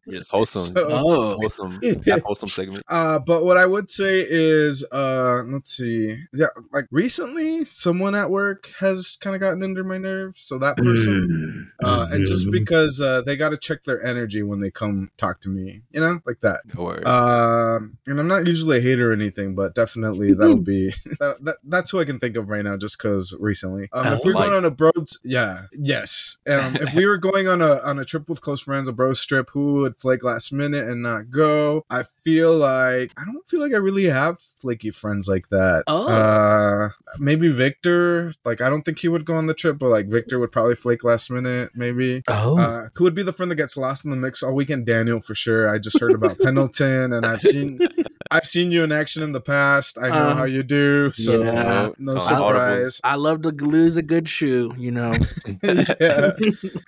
Speaker 4: You're just wholesome,
Speaker 3: So-
Speaker 1: oh.
Speaker 4: wholesome,
Speaker 3: Yeah.
Speaker 4: that wholesome segment.
Speaker 3: Uh, but what I would say is, uh, let's see, yeah, like recently, someone at work has kind of gotten under my nerves. So that person, uh, and just because uh, they got to check their energy when they come talk to me, you know, like that.
Speaker 4: No.
Speaker 3: Um, and I'm not usually a hater or anything, but definitely that would be that, that, that's who I can think of right now, just because recently. Um, if we're going on a bro, yeah, yes. Um, if we were going on a on a trip with close friends, a bro trip, who would flake last minute and not go? I feel like I don't feel like I really have flaky friends like that.
Speaker 1: Oh.
Speaker 3: Uh, maybe Victor. Like, I don't think he would go on the trip, but like Victor would probably flake last minute. Maybe.
Speaker 1: Oh.
Speaker 3: Uh, who would be the friend that gets lost in the mix all weekend? Daniel for sure. I just heard about Pendleton, and I've seen I've seen you in action in the past. I know
Speaker 1: Um,
Speaker 3: how you do, so
Speaker 1: yeah.
Speaker 3: no
Speaker 4: Oh,
Speaker 3: surprise.
Speaker 1: I love to lose a good shoe, you know.
Speaker 3: yeah.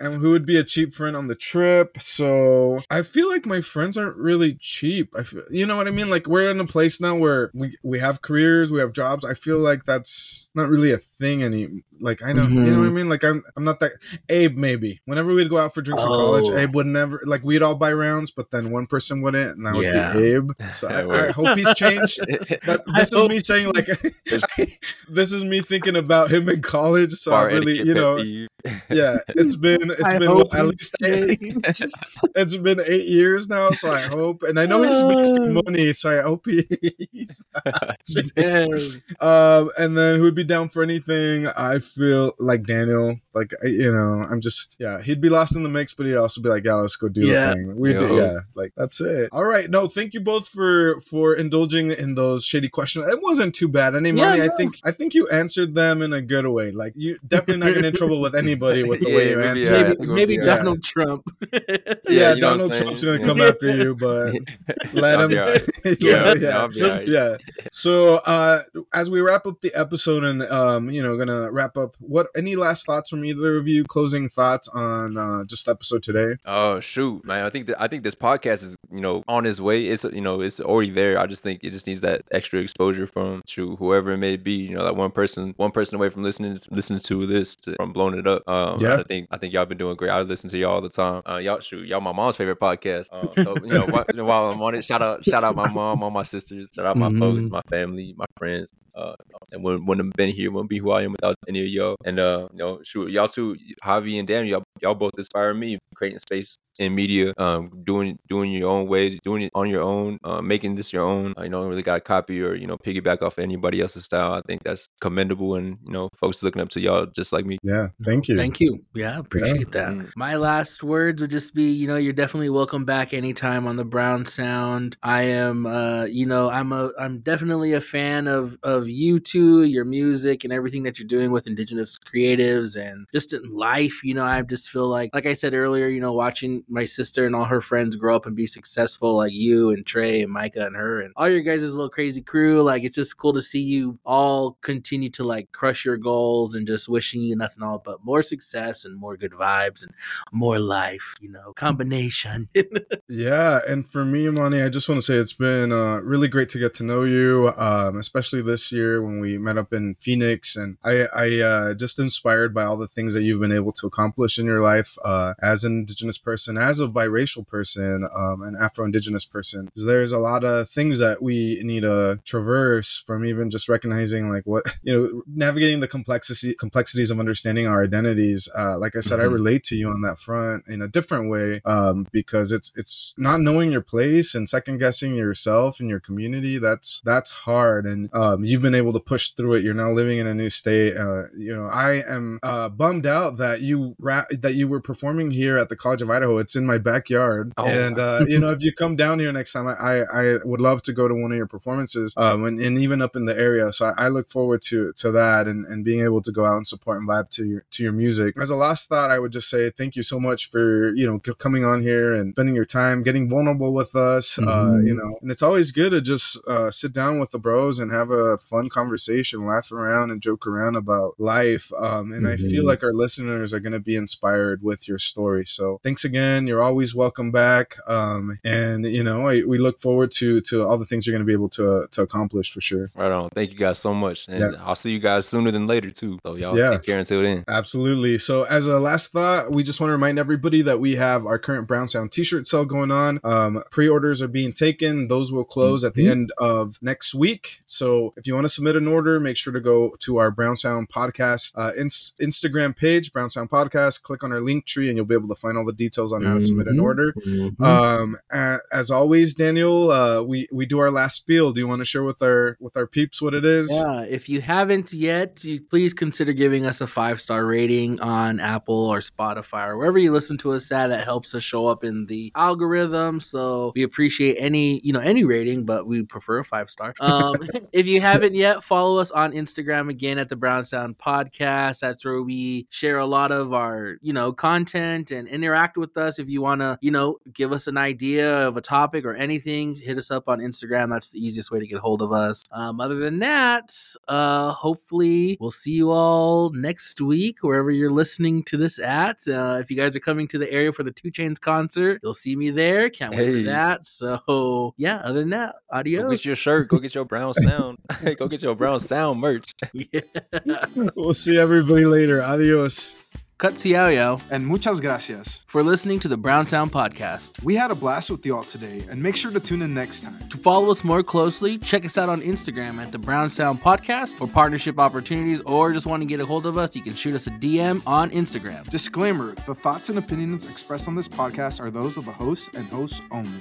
Speaker 3: And who would be a cheap friend on the trip? So I feel like my friends aren't really cheap. I feel, you know what I mean? Like we're in a place now where we we have careers, we have jobs. I feel like that's not really a thing any. Like I know, you know what I mean? Like I'm I'm not that. Abe maybe. Whenever we'd go out for drinks in college,
Speaker 1: Oh.
Speaker 3: Abe would never like we'd all buy rounds, but then one person wouldn't, and that would
Speaker 1: Yeah.
Speaker 3: be Abe. So I, I hope he's changed. That,
Speaker 1: I
Speaker 3: this is me saying like this is me thinking about him in college. So I really, you know, yeah, it's been it's
Speaker 1: I
Speaker 3: been
Speaker 1: hope
Speaker 3: at least eight, it's been eight years now. So I hope, and I know he's making
Speaker 1: Oh.
Speaker 3: money, so I hope he, he's not Um, and then who would be down for anything? I feel like Daniel. Like you know, I'm just yeah. He'd be lost in the mix, but he'd also be like, yeah, let's go do
Speaker 1: Yeah.
Speaker 3: the thing. We yeah. Like that's it. All right. No, thank you both for for indulging in those shady questions. It wasn't too bad. Any
Speaker 1: Yeah,
Speaker 3: money? I think I think you answered them in a good way. Like you definitely not getting in trouble with anybody with the way you
Speaker 4: maybe,
Speaker 3: answered.
Speaker 4: Yeah,
Speaker 1: maybe
Speaker 4: think
Speaker 1: maybe
Speaker 4: be
Speaker 1: Donald Trump.
Speaker 3: Yeah,
Speaker 4: Yeah, you know
Speaker 3: Donald
Speaker 4: saying?
Speaker 3: Trump's gonna come after you, but let him.
Speaker 4: be all right.
Speaker 3: yeah,
Speaker 4: Yeah,
Speaker 3: yeah.
Speaker 4: I'll be all right.
Speaker 3: yeah. So uh as we wrap up the episode and um, you know, gonna wrap up what any last thoughts from either of you, closing thoughts on uh just the episode today?
Speaker 4: Oh shoot, man! I think that I think this podcast is you know on its way. It's you know it's already there. I just think it just needs that extra exposure from to whoever it may be. You know that one person one person away from listening listening to this to, from blowing it up. Um,
Speaker 3: Yeah.
Speaker 4: I think I think y'all been doing great. I listen to y'all all the time. Uh, y'all shoot y'all my mom's favorite podcast. Um, so you know wh- while I'm on it, shout out shout out my mom, all my sisters, shout out my folks,
Speaker 1: Mhm.
Speaker 4: my family, my friends. Uh, and wouldn't, wouldn't have been here, wouldn't be who I am without any of y'all. And uh, you know, shoot, y'all too, Javi and Dan, y'all, y'all both inspire me, creating space in media, um, doing doing your own way, doing it on your own, uh, making this your own. Uh, you don't really got to copy or you know piggyback off anybody else's style. I think that's commendable, and you know, folks looking up to y'all just like me.
Speaker 3: Yeah, thank you.
Speaker 1: Thank you. Yeah, appreciate that.
Speaker 4: Mm.
Speaker 1: My last words would just be, you know, you're definitely welcome back anytime on the Brown Sound. I am uh, you know, I'm a I'm definitely a fan of of you two, your music and everything that you're doing with indigenous creatives and just in life, you know, I just feel like like I said earlier, you know, watching my sister and all her friends grow up and be successful like you and Trey and Micah and her and all your guys' little crazy crew, like it's just cool to see you all continue to like crush your goals and just wishing you nothing all but more success and more good vibes and more life, you know, combination.
Speaker 3: Yeah, and for me, Monty, I just want to say it's been uh, really great to get to know you, um, especially this year when we met up in Phoenix. And I, I uh, just inspired by all the things that you've been able to accomplish in your life uh, as an Indigenous person, as a biracial person, um, an Afro-Indigenous person. There's a lot of things that we need to traverse from even just recognizing like what you know, navigating the complexity complexities of understanding our identities. Uh, like I said, I
Speaker 4: Mhm.
Speaker 3: relate to you on that front in a different way um, because it's it's not knowing your place and second guessing yourself and your community. That's that's hard, and um, you've been able to push through it. You're now living in a new state. Uh, you know, I am uh, bummed out that you ra- that you were performing here at the College of Idaho. It's in my backyard,
Speaker 4: Oh.
Speaker 3: and uh, you know, if you come down here next time, I, I would love to go to one of your performances, um, and, and even up in the area. So I, I look forward to to that and, and being able to go out and support and vibe to your to your music. As a last thought, I would just say thank you so much for you know coming on here and spending your time, getting vulnerable with us. Uh,
Speaker 1: Mhm.
Speaker 3: you know, and it's always good to just uh, sit down with the bros and have a fun conversation, laugh around and joke around about life. Um, and I feel
Speaker 1: Mhm.
Speaker 3: like our listeners are going to be inspired with your story. So thanks again. You're always welcome back. Um, and you know, I, we look forward to to all the things you're going to be able to to accomplish for sure.
Speaker 4: Right on. Thank you guys so much, and
Speaker 3: Yeah.
Speaker 4: I'll see you guys sooner than later too. So y'all
Speaker 3: Yeah.
Speaker 4: take care until then.
Speaker 3: Absolutely. So, as a last thought, we just want to remind everybody that we have our current Brown Sound T-shirt sale going on. Um, pre-orders are being taken; those will close at the end of next week. So if you want to submit an order, make sure to go to our Brown Sound Podcast uh, inst- Instagram page, Brown Sound Podcast. Click on our link tree, and you'll be able to find all the details on how to submit an
Speaker 1: Mhm.
Speaker 3: order.
Speaker 1: Mhm.
Speaker 3: Um, as always, Daniel, uh, we we do our last spiel. Do you want to share with our with our peeps what it is?
Speaker 1: Yeah, if you haven't yet, you please consider giving us a five star rating on Apple or Spotify or wherever you listen to us at. That helps us show up in the algorithm. So we appreciate any you know any rating, but we prefer a five star. Um, if you haven't yet, follow us on Instagram again at the Brown Sound Podcast. That's where we share a lot of our you know content and interact with us. If you want to you know give us an idea of a topic or anything, hit us up on Instagram. That's the easiest way to get hold of us. Um, other than that, uh, hopefully we'll see you all next week wherever you're listening to this at. Uh, if you guys are coming to the area for the 2 Chainz concert, you'll see me there. Can't wait
Speaker 4: Hey.
Speaker 1: for that. So yeah, other than that, adios.
Speaker 4: Go get your shirt. Go get your brown sound. go get your brown sound merch.
Speaker 1: Yeah.
Speaker 3: We'll see everybody later. Adios.
Speaker 1: Cut Xiao
Speaker 2: And muchas gracias.
Speaker 1: for listening to the Brown Sound Podcast.
Speaker 2: We had a blast with y'all today, and make sure to tune in next time.
Speaker 1: To follow us more closely, check us out on Instagram at the Brown Sound Podcast for partnership opportunities or just want to get a hold of us, you can shoot us a DM on Instagram.
Speaker 2: Disclaimer the thoughts and opinions expressed on this podcast are those of the hosts and hosts only.